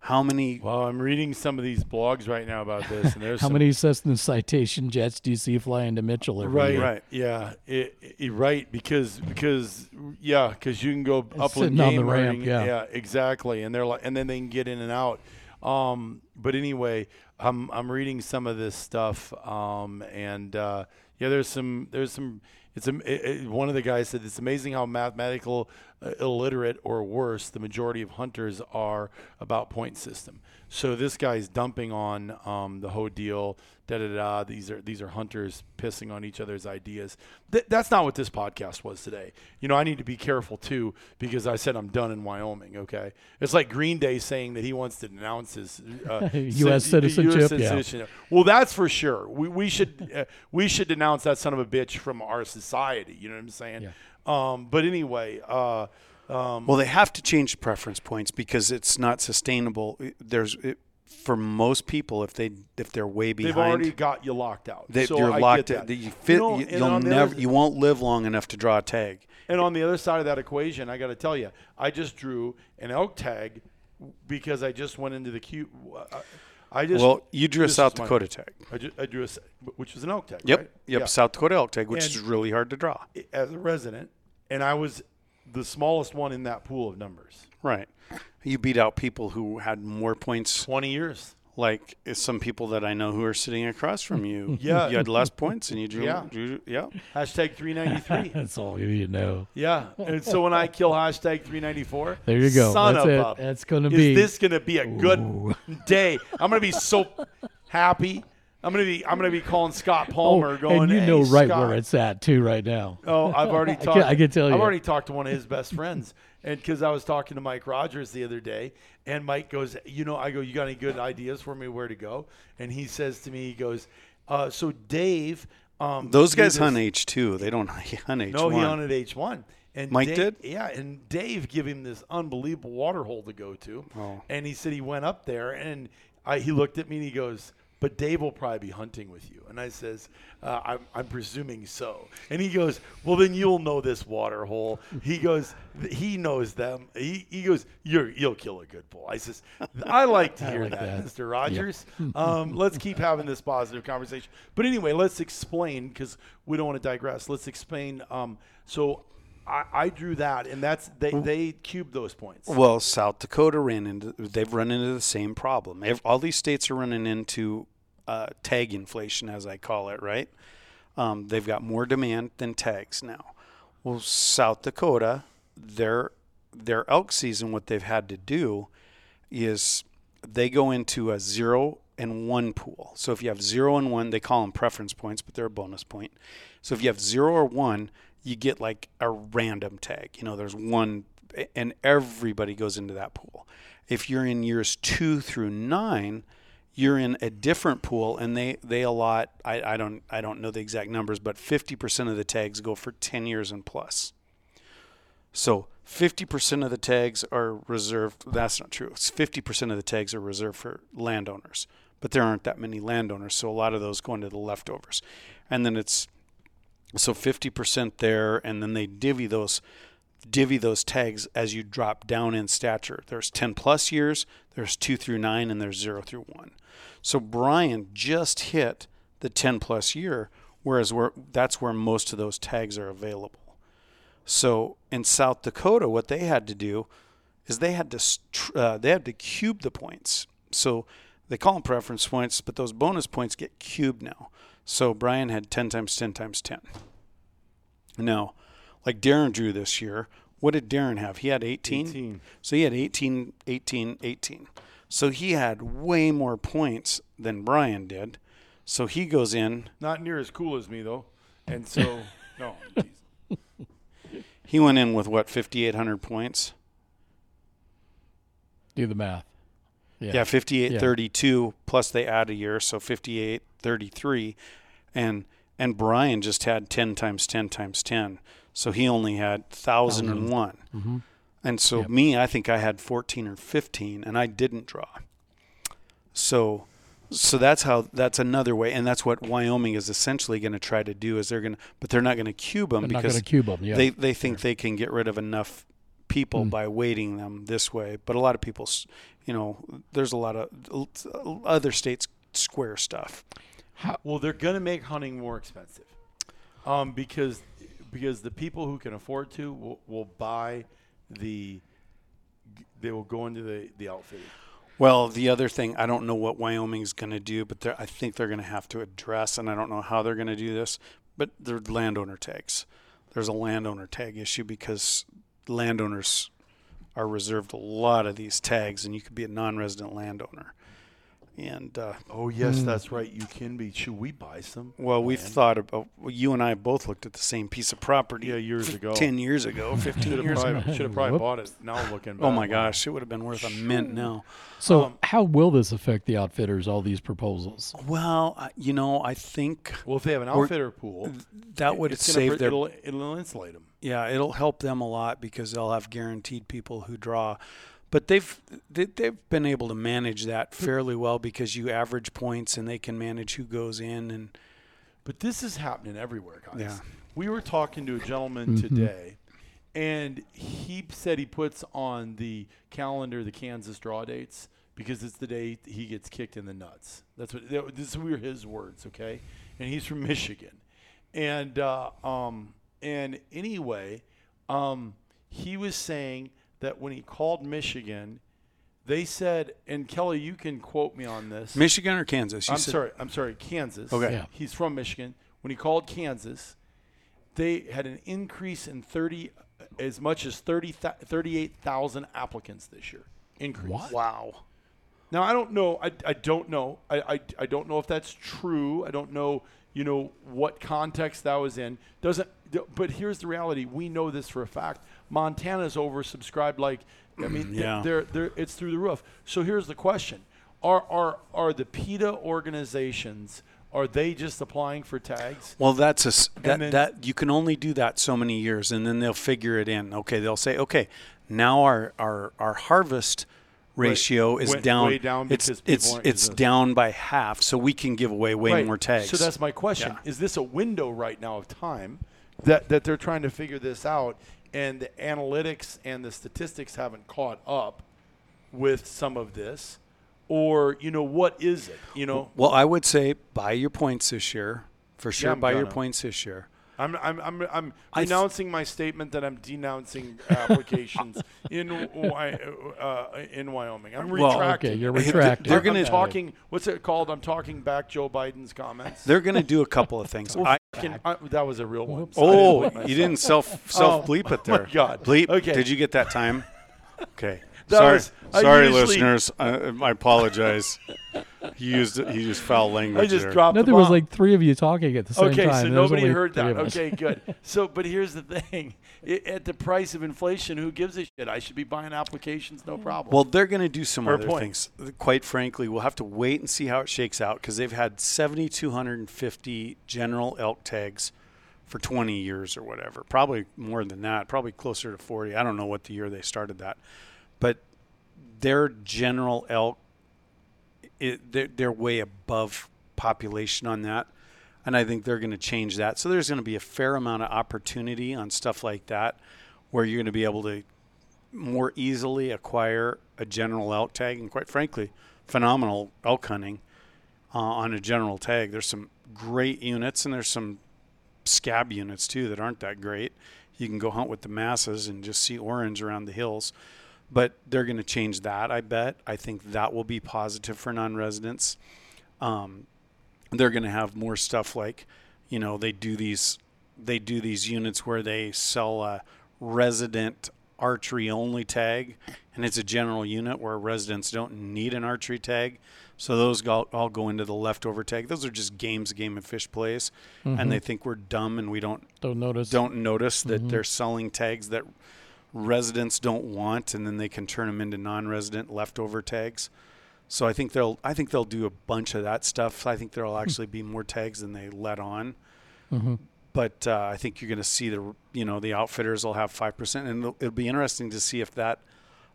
[SPEAKER 2] how many?
[SPEAKER 1] Well, I'm reading some of these blogs right now about this, and there's
[SPEAKER 3] How
[SPEAKER 1] some-
[SPEAKER 3] many Cessna citation jets do you see fly into Mitchell every
[SPEAKER 1] Right,
[SPEAKER 3] year?
[SPEAKER 2] Right.
[SPEAKER 1] Yeah, it, it- right because because yeah, because you can go upland
[SPEAKER 3] sitting on the
[SPEAKER 1] game
[SPEAKER 3] ramp,
[SPEAKER 1] hunting,
[SPEAKER 3] yeah.
[SPEAKER 1] exactly, and they're like, and then they can get in and out. Um, but anyway, I'm I'm reading some of this stuff, um, and uh, yeah, there's some there's some. It's am- it, it, one of the guys said it's amazing how mathematical illiterate or worse the majority of hunters are about point system. So this guy's dumping on um, the whole deal. Da da da. These are these are hunters pissing on each other's ideas. Th- that's not what this podcast was today. You know, I need to be careful too because I said I'm done in Wyoming. Okay, it's like Green Day saying that he wants to denounce his uh,
[SPEAKER 3] U.S.
[SPEAKER 1] ci-
[SPEAKER 3] citizenship, yeah.
[SPEAKER 1] citizenship. Well, that's for sure. We, we should uh, we should denounce that son of a bitch from our society. You know what I'm saying?
[SPEAKER 3] Yeah.
[SPEAKER 1] Um, but anyway, uh, um,
[SPEAKER 2] Well, they have to change preference points because it's not sustainable. There's it, for most people if they if they're way behind.
[SPEAKER 1] they've already got you locked out.
[SPEAKER 2] they,
[SPEAKER 1] so
[SPEAKER 2] you're
[SPEAKER 1] I
[SPEAKER 2] locked.
[SPEAKER 1] That.
[SPEAKER 2] You fit.
[SPEAKER 1] You know,
[SPEAKER 2] will
[SPEAKER 1] the
[SPEAKER 2] never.
[SPEAKER 1] other-
[SPEAKER 2] you won't live long enough to draw a tag.
[SPEAKER 1] And on the other side of that equation, I got to tell you, I just drew an elk tag because I just went into the queue. uh, I just
[SPEAKER 2] Well, you drew a South
[SPEAKER 1] is my-
[SPEAKER 2] Dakota tag.
[SPEAKER 1] I, ju- I drew a, which was an elk tag.
[SPEAKER 2] Yep.
[SPEAKER 1] right?
[SPEAKER 2] Yep.
[SPEAKER 1] Yeah.
[SPEAKER 2] South Dakota elk tag, which
[SPEAKER 1] And-
[SPEAKER 2] is really hard to draw.
[SPEAKER 1] As a resident, and I was the smallest one in that pool of numbers.
[SPEAKER 2] Right. You beat out people who had more points
[SPEAKER 1] Twenty years.
[SPEAKER 2] Like some people that I know who are sitting across from you.
[SPEAKER 1] Yeah.
[SPEAKER 2] you had less points and you drew.
[SPEAKER 1] Yeah.
[SPEAKER 2] drew- yeah.
[SPEAKER 1] Hashtag three ninety three.
[SPEAKER 3] That's all you know.
[SPEAKER 1] Yeah, and so when I kill hashtag 394,
[SPEAKER 3] There you go.
[SPEAKER 1] Son
[SPEAKER 3] That's
[SPEAKER 1] of
[SPEAKER 3] it.
[SPEAKER 1] a-
[SPEAKER 3] That's gonna be.
[SPEAKER 1] is this gonna be a good
[SPEAKER 3] Ooh.
[SPEAKER 1] day? I'm gonna be so happy. I'm gonna be I'm gonna be calling Scott
[SPEAKER 3] Oh,
[SPEAKER 1] Palmer, going,
[SPEAKER 3] and you
[SPEAKER 1] "Hey,
[SPEAKER 3] know right
[SPEAKER 1] Scott."
[SPEAKER 3] where it's at too right now.
[SPEAKER 1] Oh, I've already
[SPEAKER 3] I
[SPEAKER 1] talked.
[SPEAKER 3] can- I can tell you.
[SPEAKER 1] I've already talked to one of his best friends, and because I was talking to Mike Rogers the other day, and Mike goes, you know, I go, you got any good ideas for me where to go? And he says to me, he goes, uh, so Dave, um,
[SPEAKER 2] Those guys
[SPEAKER 1] this-
[SPEAKER 2] hunt H two. They don't hunt H
[SPEAKER 1] No,
[SPEAKER 2] one.
[SPEAKER 1] he hunted H one. And
[SPEAKER 2] Mike
[SPEAKER 1] Dave-
[SPEAKER 2] did?
[SPEAKER 1] Yeah, and Dave give him this unbelievable water hole to go to.
[SPEAKER 2] Oh.
[SPEAKER 1] And he said he went up there and I, he looked at me and he goes, "But Dave will probably be hunting with you." And I says, uh, I'm, "I'm presuming so." And he goes, "Well, then you'll know this water hole." He goes, "He knows them." He, he goes, You're, "You'll kill a good bull." I says, "I like to hear
[SPEAKER 3] like
[SPEAKER 1] that,
[SPEAKER 3] that.
[SPEAKER 1] Mr. Rogers." um, let's keep having this positive conversation. But anyway, let's explain because we don't want to digress. Let's explain. Um, so I, I drew that, and that's they they cubed those points.
[SPEAKER 2] Well, South Dakota ran into. They've run into the same problem. All these states are running into uh, tag inflation, as I call it. Right? Um, they've got more demand than tags now. Well, South Dakota, their their elk season, what they've had to do is they go into a zero and one pool. So if you have zero and one, they call them preference points, but they're a bonus point. So if you have zero or one, you get like a random tag. You know, there's one, and everybody goes into that pool. If you're in years two through nine, you're in a different pool, and they they allot. I, I don't I don't know the exact numbers, but 50% of the tags go for 10 years and plus. So 50% of the tags are reserved. That's not true. It's 50% of the tags are reserved for landowners, but there aren't that many landowners, so a lot of those go into the leftovers. And then it's so 50% there, and then they divvy those divvy those tags as you drop down in stature. There's 10 plus years, there's 2 through 9 and there's 0 through 1. So Brian just hit the 10 plus year whereas we're, that's where most of those tags are available. So in South Dakota what they had to do is they had to uh, they had to cube the points. So they call them preference points, but those bonus points get cubed now. So Brian had 10 times 10 times 10. Now, like Darren drew this year, what did Darren have? He had 18.
[SPEAKER 1] 18.
[SPEAKER 2] So he had 18, 18, 18. So he had way more points than Brian did. So he goes in.
[SPEAKER 1] Not near as cool as me though, and so no.
[SPEAKER 2] He went in with what 5,800 points.
[SPEAKER 3] Do the math.
[SPEAKER 2] Yeah,
[SPEAKER 3] Yeah.
[SPEAKER 2] 58
[SPEAKER 3] Yeah.
[SPEAKER 2] 32 plus they add a year, so 58 33 and and Brian just had 10 times 10 times 10. So he only had 1001.
[SPEAKER 3] Mhm.
[SPEAKER 2] And so
[SPEAKER 3] Yep.
[SPEAKER 2] me, I think I had 14 or 15 and I didn't draw. So so that's how that's another way and that's what Wyoming is essentially going to try to do is they're going to but they're not going to cube them
[SPEAKER 3] They're
[SPEAKER 2] because
[SPEAKER 3] cube them. Yeah.
[SPEAKER 2] they they think they can get rid of enough people
[SPEAKER 3] Hmm.
[SPEAKER 2] by weighting them this way. But a lot of people, you know, there's a lot of other states square stuff.
[SPEAKER 1] Well, they're going to make hunting more expensive, um, because because the people who can afford to will, will buy the they will go into the the outfitting.
[SPEAKER 2] Well, the other thing, I don't know what Wyoming's going to do, but I think they're going to have to address, and I don't know how they're going to do this, but they're landowner tags. There's a landowner tag issue because landowners are reserved a lot of these tags, and you could be a non-resident landowner. And uh,
[SPEAKER 1] Oh yes, that's right. You can be. Should we buy some?
[SPEAKER 2] well, we've
[SPEAKER 1] land?
[SPEAKER 2] thought about. Well, you and I both looked at the same piece of property.
[SPEAKER 1] Yeah, years ago.
[SPEAKER 2] ten years ago, fifteen
[SPEAKER 1] Should have
[SPEAKER 2] years ago.
[SPEAKER 1] probably, should have probably
[SPEAKER 3] Whoop.
[SPEAKER 1] bought it. Now looking.
[SPEAKER 2] Oh my
[SPEAKER 1] wow.
[SPEAKER 2] gosh, it would have been worth a mint now.
[SPEAKER 3] so
[SPEAKER 1] um,
[SPEAKER 3] how will this affect the outfitters? All these proposals.
[SPEAKER 2] Well, I- you know, I think
[SPEAKER 1] Well, if they have an outfitter pool,
[SPEAKER 2] that would
[SPEAKER 1] it's gonna
[SPEAKER 2] save their
[SPEAKER 1] It'll, it'll insulate them.
[SPEAKER 2] yeah, it'll help them a lot because they'll have guaranteed people who draw. But they've they, they've been able to manage that fairly well because you average points and they can manage who goes in and
[SPEAKER 1] But this is happening everywhere, guys.
[SPEAKER 2] Yeah.
[SPEAKER 1] We were talking to a gentleman
[SPEAKER 3] Mhm.
[SPEAKER 1] today, and he said he puts on the calendar the Kansas draw dates because it's the day he gets kicked in the nuts. That's what that, this were his words, okay? And he's from Michigan, and uh, um, and anyway, um, he was saying that when he called Michigan, they said, and Kelly, you can quote me on this.
[SPEAKER 2] Michigan or Kansas. You
[SPEAKER 1] I'm
[SPEAKER 2] said,
[SPEAKER 1] sorry. I'm sorry. Kansas.
[SPEAKER 2] Okay.
[SPEAKER 3] Yeah.
[SPEAKER 1] He's from Michigan. When he called Kansas, they had an increase in 30, as much as 30, 38,000 applicants this year. Increase.
[SPEAKER 3] What?
[SPEAKER 2] Wow.
[SPEAKER 1] Now I don't know. I, I don't know. I, I, I don't know if that's true. I don't know. You know what context that was in. Doesn't. But here's the reality. We know this for a fact. Montana's oversubscribed. Like I mean,
[SPEAKER 2] Yeah.
[SPEAKER 1] they're they're it's through the roof. So here's the question: Are are are the PETA organizations? Are they just applying for tags?
[SPEAKER 2] Well, that's a that
[SPEAKER 1] then-
[SPEAKER 2] that you can only do that so many years, and then they'll figure it in. Okay, they'll say, okay, now our our our harvest ratio is
[SPEAKER 1] Went
[SPEAKER 2] down.
[SPEAKER 1] down
[SPEAKER 2] it's it's it's down by half, so we can give away way
[SPEAKER 1] Right.
[SPEAKER 2] more tags.
[SPEAKER 1] So that's my question:
[SPEAKER 2] Yeah.
[SPEAKER 1] Is this a window right now of time that that they're trying to figure this out, and the analytics and the statistics haven't caught up with some of this, or you know what is it? You know,
[SPEAKER 2] Well, I would say buy your points this year for sure.
[SPEAKER 1] I'm
[SPEAKER 2] buy your
[SPEAKER 1] gonna.
[SPEAKER 2] points this year.
[SPEAKER 1] I'm I'm I'm I'm renouncing my statement that I'm denouncing applications in uh, in Wyoming. I'm
[SPEAKER 2] Well,
[SPEAKER 1] retracting.
[SPEAKER 3] okay, you're retracting.
[SPEAKER 2] they're gonna-
[SPEAKER 1] talking. What's it called? I'm talking back Joe Biden's comments.
[SPEAKER 2] They're going to do a couple of things. I,
[SPEAKER 1] fucking- I- that was a real one.
[SPEAKER 3] Whoops.
[SPEAKER 1] Didn't
[SPEAKER 2] oh,
[SPEAKER 1] bleep
[SPEAKER 2] you didn't self self bleep it
[SPEAKER 1] Oh, my
[SPEAKER 2] there.
[SPEAKER 1] God.
[SPEAKER 2] Bleep.
[SPEAKER 1] Okay.
[SPEAKER 2] Did you get that time? Okay.
[SPEAKER 1] That
[SPEAKER 2] sorry,
[SPEAKER 1] was-
[SPEAKER 2] sorry,
[SPEAKER 1] usually-
[SPEAKER 2] listeners. I, I apologize. He used he used foul language.
[SPEAKER 1] I just
[SPEAKER 2] there.
[SPEAKER 1] dropped
[SPEAKER 3] No,
[SPEAKER 1] the
[SPEAKER 3] there was like three of you talking at the same
[SPEAKER 1] okay,
[SPEAKER 3] time.
[SPEAKER 1] so nobody heard that. Okay, good. So, but here's the thing: I at the price of inflation, who gives a shit? I should be buying applications, no problem.
[SPEAKER 2] Well, they're going to do some
[SPEAKER 1] Fair
[SPEAKER 2] other
[SPEAKER 1] point.
[SPEAKER 2] things. Quite frankly, we'll have to wait and see how it shakes out because they've had 7,250 general elk tags for 20 years or whatever. Probably more than that. Probably closer to 40. I don't know what the year they started that, but their general elk, it, they're, they're way above population on that. And I think they're going to change that. So there's going to be a fair amount of opportunity on stuff like that where you're going to be able to more easily acquire a general elk tag, and quite frankly, phenomenal elk hunting uh, on a general tag. There's some great units, and there's some scab units too that aren't that great. You can go hunt with the masses and just see orange around the hills. But they're going to change that, I bet. I think that will be positive for non residents. Um, they're going to have more stuff like, you know, they do these they do these units where they sell a resident archery only tag, and it's a general unit where residents don't need an archery tag. So those all, all go into the leftover tag. Those are just games, game and fish plays, and they think we're dumb and we don't
[SPEAKER 3] Don't notice.
[SPEAKER 2] don't notice that they're selling tags that residents don't want, and then they can turn them into non-resident leftover tags. So I think they'll I think they'll do a bunch of that stuff. I think there'll actually be more tags than they let on. But uh, I think you're going to see the you know the outfitters will have five percent, and it'll, it'll be interesting to see if that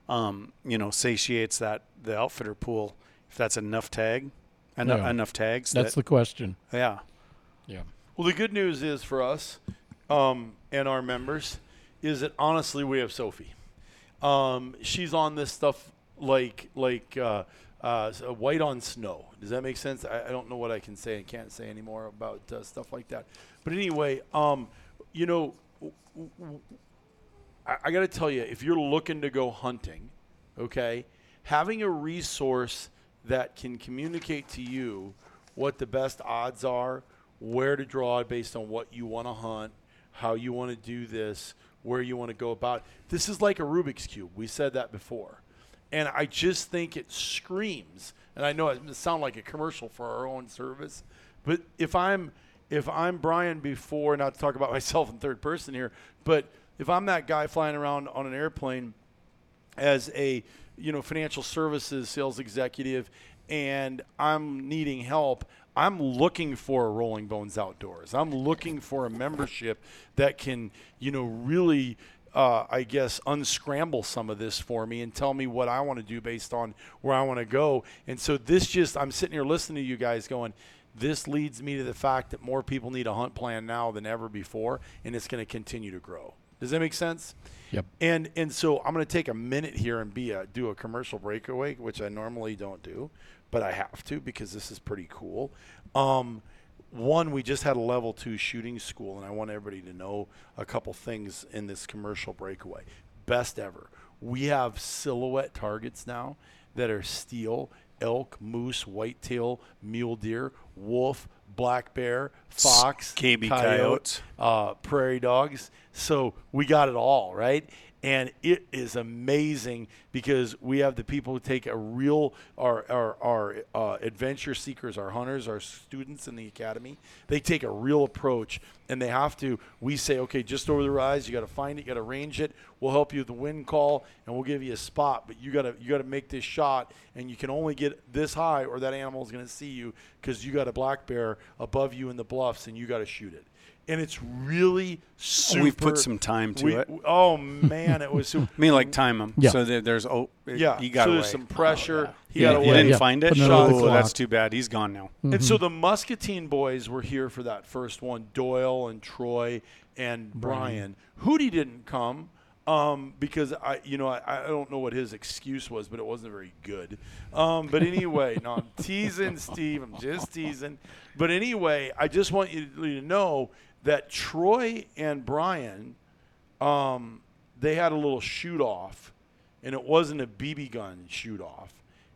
[SPEAKER 2] um, you know satiates that the outfitter pool. If that's enough tag, enough,
[SPEAKER 3] Yeah.
[SPEAKER 2] enough tags.
[SPEAKER 3] That's
[SPEAKER 2] that,
[SPEAKER 3] the question.
[SPEAKER 2] yeah.
[SPEAKER 3] Yeah.
[SPEAKER 1] Well, the good news is for us um, and our members is that honestly we have Sophie. Um, she's on this stuff like like uh, uh, white on snow. Does that make sense? I, I don't know what I can say and can't say anymore about uh, stuff like that. But anyway, um, you know, I, got to tell you, if you're looking to go hunting, okay, having a resource that can communicate to you what the best odds are, where to draw based on what you want to hunt, how you want to do this, where you want to go about. This is like a Rubik's cube. We said that before. And I just think it screams. And I know it may sound like a commercial for our own service, but if I'm if I'm Brian before, not to talk about myself in third person here, but if I'm that guy flying around on an airplane as a you know financial services sales executive and I'm needing help, I'm looking for a Rolling Bones Outdoors. I'm looking for a membership that can, you know, really uh, I guess unscramble some of this for me and tell me what I want to do based on where I want to go. And so this just I'm sitting here listening to you guys going, this leads me to the fact that more people need a hunt plan now than ever before, and it's going to continue to grow. Does that make sense?
[SPEAKER 3] Yep.
[SPEAKER 1] And and so I'm going to take a minute here and be a do a commercial breakaway, which I normally don't do, but I have to because this is pretty cool. Um, one, we just had a level two shooting school, and I want everybody to know a couple things in this commercial breakaway. Best ever. We have silhouette targets now that are steel, elk, moose, whitetail, mule deer, wolf, black bear, fox,
[SPEAKER 2] Scaby
[SPEAKER 1] coyote,
[SPEAKER 2] coyotes.
[SPEAKER 1] uh, prairie dogs. So we got it all, right? And it is amazing because we have the people who take a real, our, our, our uh, adventure seekers, our hunters, our students in the academy. They take a real approach and they have to, we say, okay, just over the rise, you got to find it, you got to range it. We'll help you with the wind call and we'll give you a spot, but you got to, you got to make this shot and you can only get this high or that animal is going to see you because you got a black bear above you in the bluffs and you got to shoot it and it's really super.
[SPEAKER 2] We've put some time to
[SPEAKER 1] we-
[SPEAKER 2] it.
[SPEAKER 1] Oh man, it was super.
[SPEAKER 2] I mean, like time them.
[SPEAKER 3] Yeah.
[SPEAKER 2] So there, there's oh, it-
[SPEAKER 1] yeah,
[SPEAKER 2] he got
[SPEAKER 1] so
[SPEAKER 2] away.
[SPEAKER 1] there's some pressure. He
[SPEAKER 3] Yeah,
[SPEAKER 1] got
[SPEAKER 2] You
[SPEAKER 1] away.
[SPEAKER 2] didn't
[SPEAKER 3] yeah.
[SPEAKER 2] find it? Oh, that's too bad. He's gone now.
[SPEAKER 1] And so the Muscatine boys were here for that first one. Doyle and Troy and Brian. Hootie didn't come um, because I, you know, I, I don't know what his excuse was, but it wasn't very good. Um, but anyway, no, I'm teasing Steve. I'm just teasing. But anyway, I just want you to know that Troy and Brian, um, they had a little shoot off, and it wasn't a BB gun shoot off.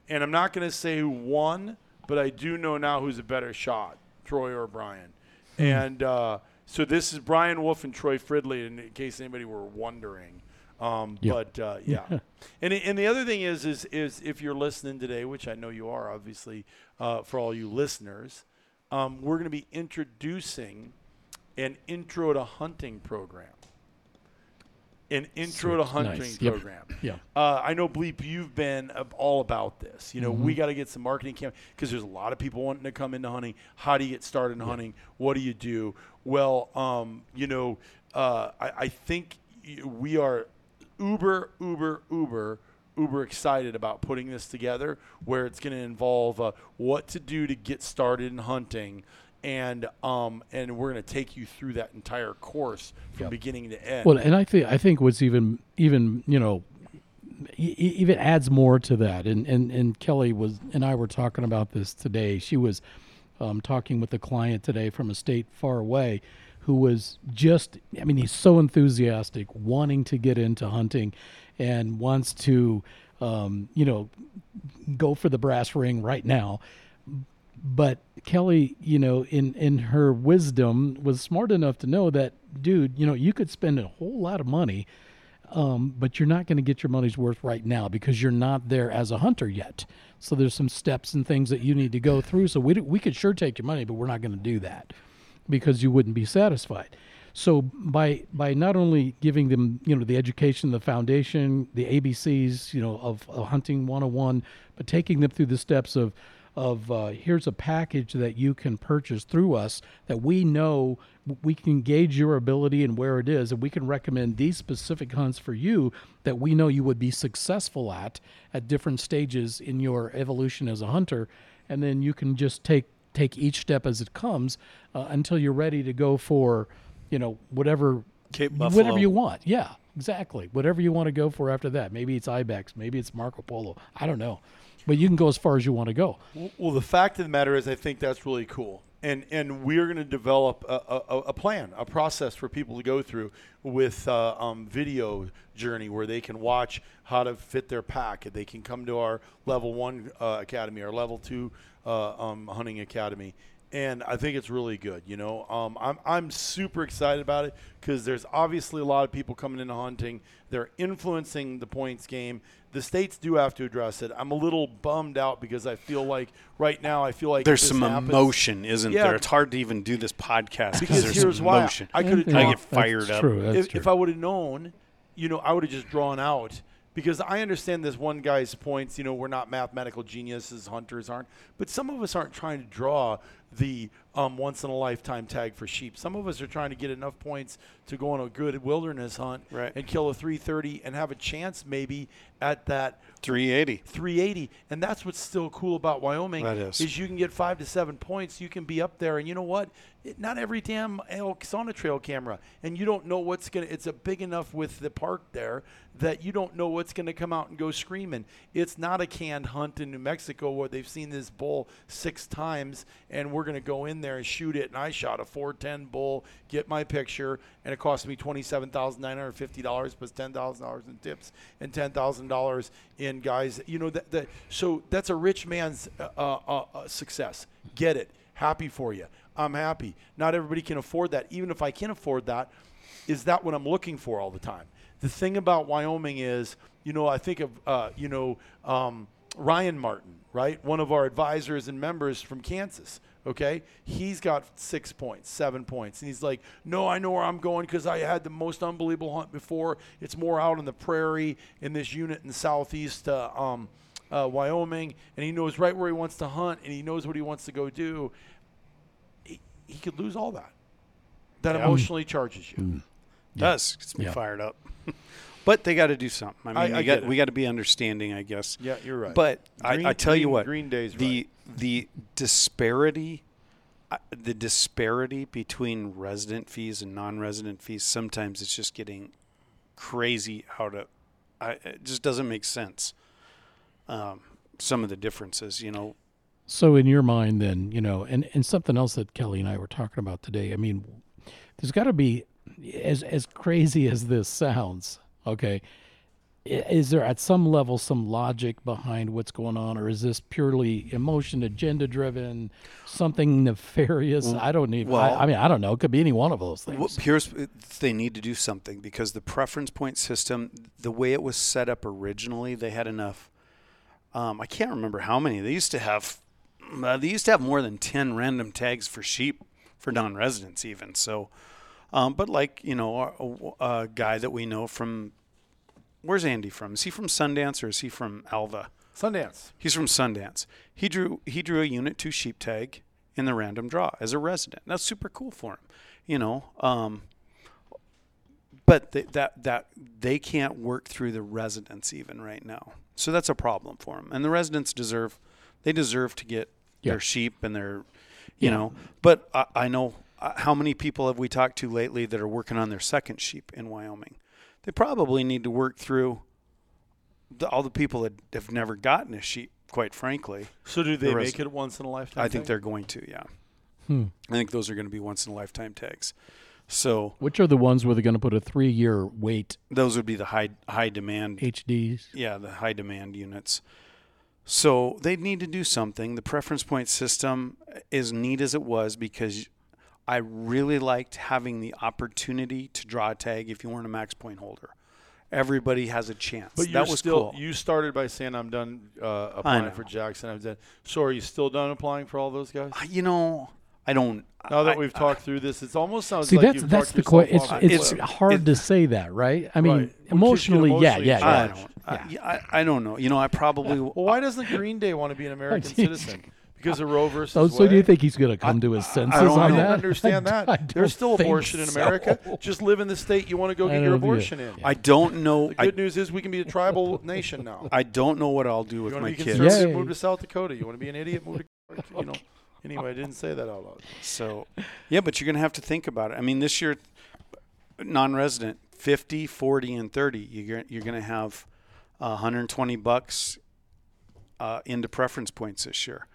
[SPEAKER 1] And I'm not going to say who won, but I do know now who's a better shot, Troy or Brian. And uh, so this is Brian Wolf and Troy Fridley, in case anybody were wondering. Um,
[SPEAKER 3] Yeah.
[SPEAKER 1] But uh, yeah, and and the other thing is is is if you're listening today, which I know you are, obviously, uh, for all you listeners, um, we're going to be introducing an intro to hunting program. An intro to
[SPEAKER 3] Nice.
[SPEAKER 1] hunting
[SPEAKER 3] Yep.
[SPEAKER 1] program.
[SPEAKER 3] Yeah.
[SPEAKER 1] Uh, I know, Bleep, you've been all about this. You know, we
[SPEAKER 3] Mm-hmm.
[SPEAKER 1] got to get some marketing camp because there's a lot of people wanting to come into hunting. How do you get started in hunting? What do you do? Well, um, you know, uh, I, I think we are uber, uber, uber, uber excited about putting this together where it's going to involve uh, what to do to get started in hunting and um, and we're going to take you through that entire course from
[SPEAKER 3] Yep.
[SPEAKER 1] beginning to end.
[SPEAKER 3] Well, and I think I think what's even even you know e- even adds more to that. And and and Kelly was and I were talking about this today. She was um, talking with a client today from a state far away, who was just I mean he's so enthusiastic, wanting to get into hunting, and wants to um, you know go for the brass ring right now but Kelly, you know, in in her wisdom, was smart enough to know that, dude, you know, you could spend a whole lot of money, um, but you're not going to get your money's worth right now because you're not there as a hunter yet. So there's some steps and things that you need to go through. So we d- we could sure take your money, but we're not going to do that because you wouldn't be satisfied. So by by not only giving them you know the education, the foundation, the ABCs you know of, of hunting 101, but taking them through the steps of of uh, here's a package that you can purchase through us that we know we can gauge your ability and where it is, and we can recommend these specific hunts for you that we know you would be successful at at different stages in your evolution as a hunter, and then you can just take take each step as it comes uh, until you're ready to go for, you know, whatever
[SPEAKER 2] Cape
[SPEAKER 3] whatever you want. Yeah, exactly. Whatever you want to go for after that. Maybe it's ibex. Maybe it's Marco Polo. I don't know, but you can go as far as you want to go.
[SPEAKER 1] Well, the fact of the matter is, I think that's really cool, and and we're going to develop a, a, a plan, a process for people to go through with uh, um, video journey where they can watch how to fit their pack. They can come to our level one uh, academy, our level two uh, um, hunting academy. And I think it's really good. You know, um, I'm I'm super excited about it because there's obviously a lot of people coming into hunting. They're influencing the points game the states do have to address it. I'm a little bummed out because I feel like right now I feel like
[SPEAKER 2] There's some
[SPEAKER 1] happens-
[SPEAKER 2] emotion, isn't
[SPEAKER 1] Yeah.
[SPEAKER 2] there? It's hard to even do this podcast because
[SPEAKER 1] Because
[SPEAKER 2] there's
[SPEAKER 1] here's
[SPEAKER 2] some
[SPEAKER 1] why
[SPEAKER 2] emotion.
[SPEAKER 1] I could have
[SPEAKER 3] Yeah,
[SPEAKER 2] I get fired
[SPEAKER 3] that's
[SPEAKER 2] up.
[SPEAKER 3] True. That's
[SPEAKER 1] If,
[SPEAKER 3] true.
[SPEAKER 1] if I would have known, you know, I would have just drawn out because I understand this one guy's points. You know, we're not mathematical geniuses, hunters aren't, but some of us aren't trying to draw the um, once in a lifetime tag for sheep. Some of us are trying to get enough points to go on a good wilderness hunt
[SPEAKER 2] Right.
[SPEAKER 1] and kill a 330 and have a chance maybe at that
[SPEAKER 2] 380.
[SPEAKER 1] 380 and that's what's still cool about wyoming
[SPEAKER 2] That is.
[SPEAKER 1] is you can get five to seven points you can be up there and you know what not every damn elk's on a trail camera. And you don't know what's gonna it's a big enough with the park there that you don't know what's gonna come out and go screaming. It's not a canned hunt in new mexico where they've seen this bull six times and we're gonna go in there and shoot it. And i shot a 410 bull get my picture and it cost me $27950 plus $10000 in tips and $10000 in guys. You know that, that so that's a rich man's uh, uh, uh, success. Get it. Happy for you i'm happy. Not everybody can afford that. Even if i can afford that is that what i'm looking for all the time? The thing about wyoming is you know i think of uh, you know um, ryan martin right? One of our advisors and members from kansas okay? He's got six points seven points. And he's like no i know where i'm going because i had the most unbelievable hunt before. It's more out on the prairie in this unit in southeast uh, um, uh, wyoming. And he knows right where he wants to hunt and he knows what he wants to go do he, he could lose all that that
[SPEAKER 2] Yeah.
[SPEAKER 1] emotionally charges you
[SPEAKER 2] Does gets me
[SPEAKER 3] Yeah.
[SPEAKER 2] fired up. but they got to do something. I mean,
[SPEAKER 1] I-
[SPEAKER 2] we
[SPEAKER 1] I
[SPEAKER 2] got
[SPEAKER 1] get
[SPEAKER 2] we got to be understanding, I guess.
[SPEAKER 1] yeah you're right
[SPEAKER 2] But
[SPEAKER 1] Green-
[SPEAKER 2] I, I tell you what,
[SPEAKER 1] green day's
[SPEAKER 2] the the disparity, uh, the disparity between resident fees and non-resident fees. Sometimes it's just getting crazy. How to, I, it just doesn't make sense. Um, some of the differences, you know.
[SPEAKER 3] So in your mind, then you know, and and something else that Kelly and I were talking about today. I mean, there's got to be, as as crazy as this sounds, okay. Is there at some level some logic behind what's going on, or is this purely emotion, agenda driven, something nefarious? I don't even.
[SPEAKER 2] well-
[SPEAKER 3] I, I mean, I don't know. It could be any one of those things.
[SPEAKER 2] Well, here's they need to do something because the preference point system, the way it was set up originally, they had enough. Um, I can't remember how many. They used to have. Uh, they used to have more than ten random tags for sheep for non-residents, even so. Um, but like you know, a, a guy that we know from, where's Andy from? Is he from Sundance or is he from Alva?
[SPEAKER 1] sundance
[SPEAKER 2] He's from Sundance. He drew he drew a unit two sheep tag in the random draw as a resident. That's super cool for him, you know. Um, but th- that that they can't work through the residents even right now, so that's a problem for them. And the residents deserve they deserve to get
[SPEAKER 3] Yeah.
[SPEAKER 2] their sheep and their you
[SPEAKER 3] Yeah.
[SPEAKER 2] know. But I, I know uh, how many people have we talked to lately that are working on their second sheep in Wyoming. They probably need to work through the, all the people that have never gotten a sheep. Quite frankly,
[SPEAKER 1] So do they
[SPEAKER 2] The rest-
[SPEAKER 1] make it once in a lifetime?
[SPEAKER 2] I think
[SPEAKER 1] thing?
[SPEAKER 2] they're going to. Yeah,
[SPEAKER 3] Hmm.
[SPEAKER 2] I think those are going to be once in a lifetime tags. So
[SPEAKER 3] Which are the ones where they're going to put a three-year wait
[SPEAKER 2] those would be the high high demand
[SPEAKER 3] HDs?
[SPEAKER 2] yeah, the high demand units. So they need to do something. The preference point system is neat as it was because I really liked having the opportunity to draw a tag if you weren't a max point holder. Everybody has a chance.
[SPEAKER 1] But
[SPEAKER 2] that was
[SPEAKER 1] still
[SPEAKER 2] cool.
[SPEAKER 1] you started by saying I'm done uh, applying for Jackson. I'm done. So are you still done applying for all those guys?
[SPEAKER 2] you know, I don't.
[SPEAKER 1] Now that
[SPEAKER 2] I-
[SPEAKER 1] we've talked through this, it almost sounds
[SPEAKER 3] See,
[SPEAKER 1] like
[SPEAKER 3] that's
[SPEAKER 1] you've
[SPEAKER 3] that's
[SPEAKER 1] talked
[SPEAKER 3] the
[SPEAKER 1] yourself
[SPEAKER 3] question. It's
[SPEAKER 1] off the
[SPEAKER 3] it's hard
[SPEAKER 2] It-
[SPEAKER 3] to say that, right? I mean,
[SPEAKER 1] Right. Because
[SPEAKER 3] emotionally, yeah,
[SPEAKER 1] emotionally
[SPEAKER 3] yeah,
[SPEAKER 2] I
[SPEAKER 3] yeah.
[SPEAKER 2] don't. I, yeah, I, I don't know. You know, I probably.
[SPEAKER 1] Well, why doesn't Green Day want to be an American citizen? Because of Roe versus
[SPEAKER 3] So, so do you think he's going to come to his senses
[SPEAKER 2] don't-
[SPEAKER 3] on
[SPEAKER 1] I don't
[SPEAKER 3] that?
[SPEAKER 1] understand
[SPEAKER 3] I-
[SPEAKER 1] that.
[SPEAKER 3] I don't
[SPEAKER 1] There's still abortion in
[SPEAKER 3] so.
[SPEAKER 1] America. Just live in the state you want to go get your
[SPEAKER 3] don't
[SPEAKER 1] abortion in.
[SPEAKER 2] I don't know.
[SPEAKER 1] The
[SPEAKER 2] I,
[SPEAKER 1] good news is we can be a tribal nation now.
[SPEAKER 2] I don't know what I'll do
[SPEAKER 1] You
[SPEAKER 2] with
[SPEAKER 1] want
[SPEAKER 2] my
[SPEAKER 1] to be
[SPEAKER 2] kids.
[SPEAKER 1] conservative?
[SPEAKER 3] Yay.
[SPEAKER 1] Move to South Dakota. You want to be an idiot? Move to you know. Anyway, I didn't say that out loud.
[SPEAKER 2] So, yeah, but you're going to have to think about it. I mean, this year, non-resident, 50, 40, and 30, you're, you're going to have uh, 120 bucks uh, into preference points this year.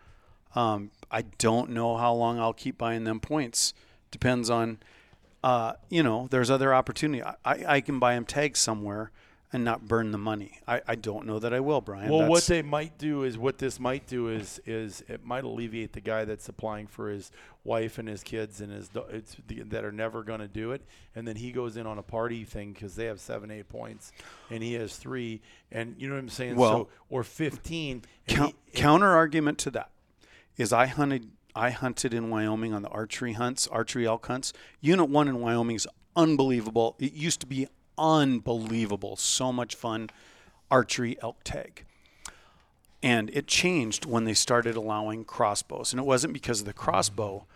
[SPEAKER 2] Um, I don't know how long I'll keep buying them points. Depends on, uh, you know, there's other opportunity. I, I can buy them tags somewhere and not burn the money. I, I don't know that I will, Brian.
[SPEAKER 1] Well, what they might do is what this might do is is it might alleviate the guy that's applying for his wife and his kids and his it's the, that are never going to do it, and then he goes in on a party thing because they have seven eight points and he has three, and you know what I'm saying?
[SPEAKER 2] Well-
[SPEAKER 1] so or fifteen. and
[SPEAKER 2] Coun-
[SPEAKER 1] he-
[SPEAKER 2] counter argument to that is I hunted I hunted in Wyoming on the archery hunts, archery elk hunts. Unit one in Wyoming is unbelievable. It used to be unbelievable, so much fun archery elk tag. And it changed when they started allowing crossbows. And it wasn't because of the crossbow,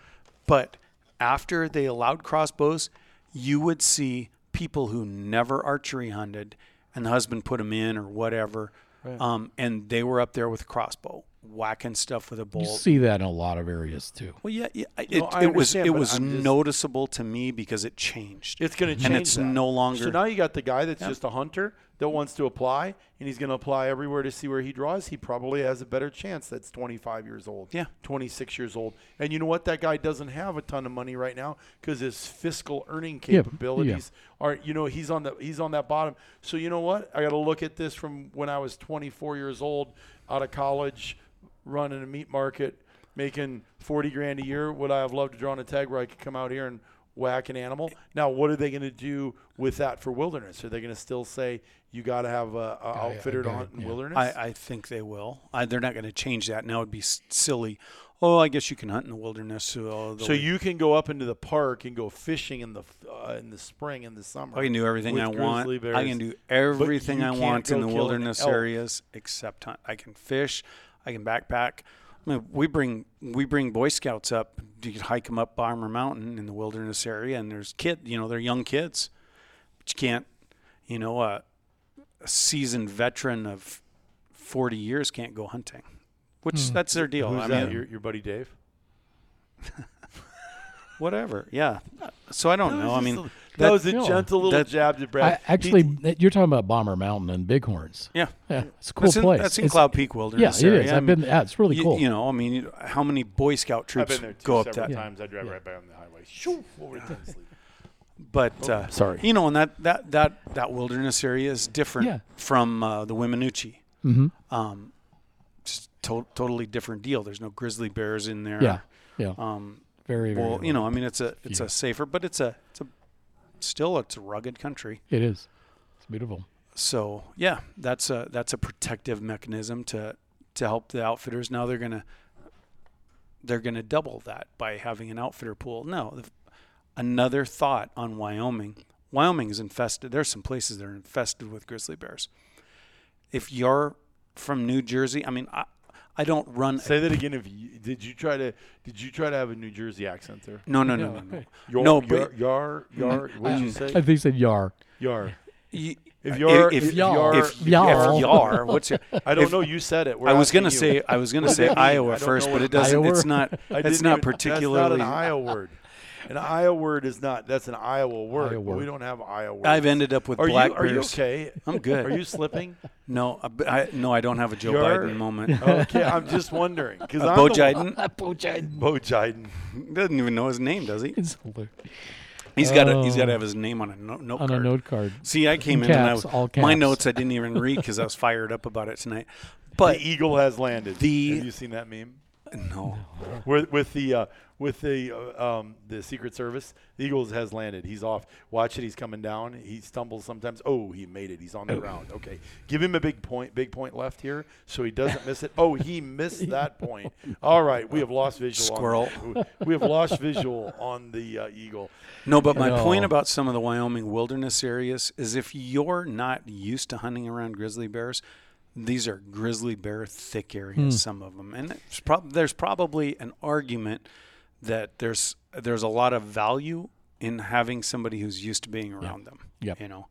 [SPEAKER 2] but after they allowed crossbows, you would see people who never archery hunted and the husband put them in or whatever. Um, and they were up there with a crossbow, whacking stuff with a
[SPEAKER 3] You
[SPEAKER 2] bolt.
[SPEAKER 3] see that in a lot of areas too.
[SPEAKER 2] well, yeah, yeah it,
[SPEAKER 1] No,
[SPEAKER 2] it was it was
[SPEAKER 1] just-
[SPEAKER 2] noticeable to me because it changed.
[SPEAKER 1] It's going to change.
[SPEAKER 2] and it's
[SPEAKER 1] that.
[SPEAKER 2] no longer.
[SPEAKER 1] So now you got the guy that's just a hunter that wants to apply, and he's going to apply everywhere to see where he draws. He probably has a better chance. That's 25 years old.
[SPEAKER 2] Yeah.
[SPEAKER 1] 26 years old. And you know what? That guy doesn't have a ton of money right now because his fiscal earning
[SPEAKER 3] Yeah,
[SPEAKER 1] capabilities are. You know, he's on the he's on that bottom. So you know what? I got to look at this from when I was 24 years old, out of college, running a meat market, making 40 grand a year. Would I have loved to draw on a tag where I could come out here and whack an animal? Now, what are they going to do with that for wilderness? Are they going to still say you got to have a, a
[SPEAKER 3] Guy-
[SPEAKER 1] outfitter
[SPEAKER 3] a
[SPEAKER 1] to hunt in
[SPEAKER 3] yeah.
[SPEAKER 1] wilderness?
[SPEAKER 2] I, I think they will. I, they're not going to change that. Now it'd be s- silly. Oh, I guess you can hunt in the wilderness. So, oh, the
[SPEAKER 1] so you can go up into the park and go fishing in the uh, in the spring and the summer.
[SPEAKER 2] I can do everything I want.
[SPEAKER 1] grizzly
[SPEAKER 2] I can do everything I want in the wilderness areas except hunt. I can fish. I can backpack. I mean, we bring we bring Boy Scouts up. You can hike them up Bomber Mountain in the wilderness area, and there's kid. You know, they're young kids, but you can't. You know, uh, a seasoned veteran of forty years can't go hunting, which that's their deal.
[SPEAKER 1] Who's
[SPEAKER 2] I
[SPEAKER 1] that?
[SPEAKER 2] mean,
[SPEAKER 1] Your, your buddy Dave?
[SPEAKER 2] whatever. Yeah. So I don't know. I mean,
[SPEAKER 1] that,
[SPEAKER 2] that-
[SPEAKER 1] was a
[SPEAKER 3] no,
[SPEAKER 1] gentle little
[SPEAKER 2] that-
[SPEAKER 1] jab to
[SPEAKER 3] I,
[SPEAKER 1] Brad.
[SPEAKER 3] actually,
[SPEAKER 1] He-
[SPEAKER 3] you're talking about Bomber Mountain and Bighorns.
[SPEAKER 2] yeah.
[SPEAKER 3] Yeah, it's a cool
[SPEAKER 2] That's in,
[SPEAKER 3] place.
[SPEAKER 2] that's in
[SPEAKER 3] It's-
[SPEAKER 2] Cloud Peak
[SPEAKER 3] Yeah,
[SPEAKER 2] Wilderness
[SPEAKER 3] it
[SPEAKER 2] area.
[SPEAKER 3] is.
[SPEAKER 2] I
[SPEAKER 3] I've
[SPEAKER 2] mean,
[SPEAKER 3] been. Yeah, it's really
[SPEAKER 2] you,
[SPEAKER 3] cool.
[SPEAKER 2] You know, I mean, how many Boy Scout
[SPEAKER 1] I've
[SPEAKER 2] troops
[SPEAKER 1] been there
[SPEAKER 2] go up
[SPEAKER 1] several
[SPEAKER 2] that?
[SPEAKER 1] times. I drive
[SPEAKER 3] Yeah.
[SPEAKER 1] right by on the highway. Shoo, over to Ten Sleep.
[SPEAKER 2] But uh,
[SPEAKER 1] sorry.
[SPEAKER 2] you know, and that that that that wilderness area is different
[SPEAKER 3] Yeah.
[SPEAKER 2] from uh, the Weminuche.
[SPEAKER 3] hmm
[SPEAKER 2] Um, just to- totally different deal. There's no grizzly bears in there.
[SPEAKER 3] Yeah, yeah.
[SPEAKER 2] Um,
[SPEAKER 3] very, very.
[SPEAKER 2] well, you know, I mean, it's a it's
[SPEAKER 3] Yeah.
[SPEAKER 2] a safer, but it's a it's a still it's a rugged country.
[SPEAKER 3] it is. It's beautiful.
[SPEAKER 2] So yeah, that's a that's a protective mechanism to to help the outfitters. Now they're gonna they're gonna double that by having an outfitter pool. No, another thought on Wyoming. Wyoming is infested. There's some places that are infested with grizzly bears. If you're from New Jersey, I mean, I, I don't run.
[SPEAKER 1] Say that again. If you, did you try to did you try to have a New Jersey accent there?
[SPEAKER 2] no, no, no,
[SPEAKER 3] No.
[SPEAKER 2] no, no.
[SPEAKER 1] Yar,
[SPEAKER 2] No,
[SPEAKER 1] yar, yar, yar. What did you
[SPEAKER 3] mm.
[SPEAKER 1] say?
[SPEAKER 3] I think he said Yar.
[SPEAKER 1] Yar.
[SPEAKER 2] You-
[SPEAKER 1] If uh, you're,
[SPEAKER 2] if,
[SPEAKER 1] if,
[SPEAKER 3] y'all- if y'all-
[SPEAKER 2] if y'all, what's your?
[SPEAKER 1] I don't
[SPEAKER 2] if-
[SPEAKER 1] know. You said it. We're
[SPEAKER 2] I was gonna
[SPEAKER 1] you.
[SPEAKER 2] say I was gonna say
[SPEAKER 1] does that mean? I
[SPEAKER 2] Iowa first, but it doesn't.
[SPEAKER 3] Iowa?
[SPEAKER 2] It's not. It's
[SPEAKER 1] didn't
[SPEAKER 2] particularly.
[SPEAKER 1] That's not an Iowa word. An Iowa word is not. That's an Iowa word.
[SPEAKER 3] Iowa
[SPEAKER 1] but we don't have Iowa. Words.
[SPEAKER 2] I've ended up with
[SPEAKER 1] Are you
[SPEAKER 2] black
[SPEAKER 1] are you okay?
[SPEAKER 2] I'm good.
[SPEAKER 1] Are you slipping?
[SPEAKER 2] No, I- I, no, I don't have a Joe
[SPEAKER 1] You're-
[SPEAKER 2] Biden moment.
[SPEAKER 1] Okay, I'm just wondering because
[SPEAKER 2] Uh,
[SPEAKER 1] I'm
[SPEAKER 2] Bo
[SPEAKER 1] the-
[SPEAKER 2] Jiden
[SPEAKER 3] Bo Jiden.
[SPEAKER 1] Bo Jiden.
[SPEAKER 2] doesn't even know his name, does he?
[SPEAKER 3] It's hilarious.
[SPEAKER 2] He's got to. He's got to have his name on a no, note
[SPEAKER 3] on
[SPEAKER 2] card.
[SPEAKER 3] a note card.
[SPEAKER 2] See, I came
[SPEAKER 3] In
[SPEAKER 2] in
[SPEAKER 3] caps,
[SPEAKER 2] and
[SPEAKER 3] all
[SPEAKER 2] I, my notes I didn't even read because I was fired up about it tonight.
[SPEAKER 1] But
[SPEAKER 2] But
[SPEAKER 1] the eagle has landed.
[SPEAKER 2] the-
[SPEAKER 1] have you seen that meme?
[SPEAKER 2] no,
[SPEAKER 1] With, with the uh, with the uh, um, the Secret Service, the Eagles has landed. He's off. Watch it. He's coming down. He stumbles sometimes. Oh, he made it. He's on the ground. Okay, give him a big point. Big point left here, so he doesn't miss it. Oh, he missed that point. All right, we have lost visual.
[SPEAKER 2] Squirrel.
[SPEAKER 1] On, we have lost visual on the uh, Eagle.
[SPEAKER 2] no. But my
[SPEAKER 3] No.
[SPEAKER 2] point about some of the Wyoming wilderness areas is if you're not used to hunting around grizzly bears, these are grizzly bear thick areas. Some of them, and it's prob- there's probably an argument that there's there's a lot of value in having somebody who's used to being around them.
[SPEAKER 3] Yep.
[SPEAKER 2] You know,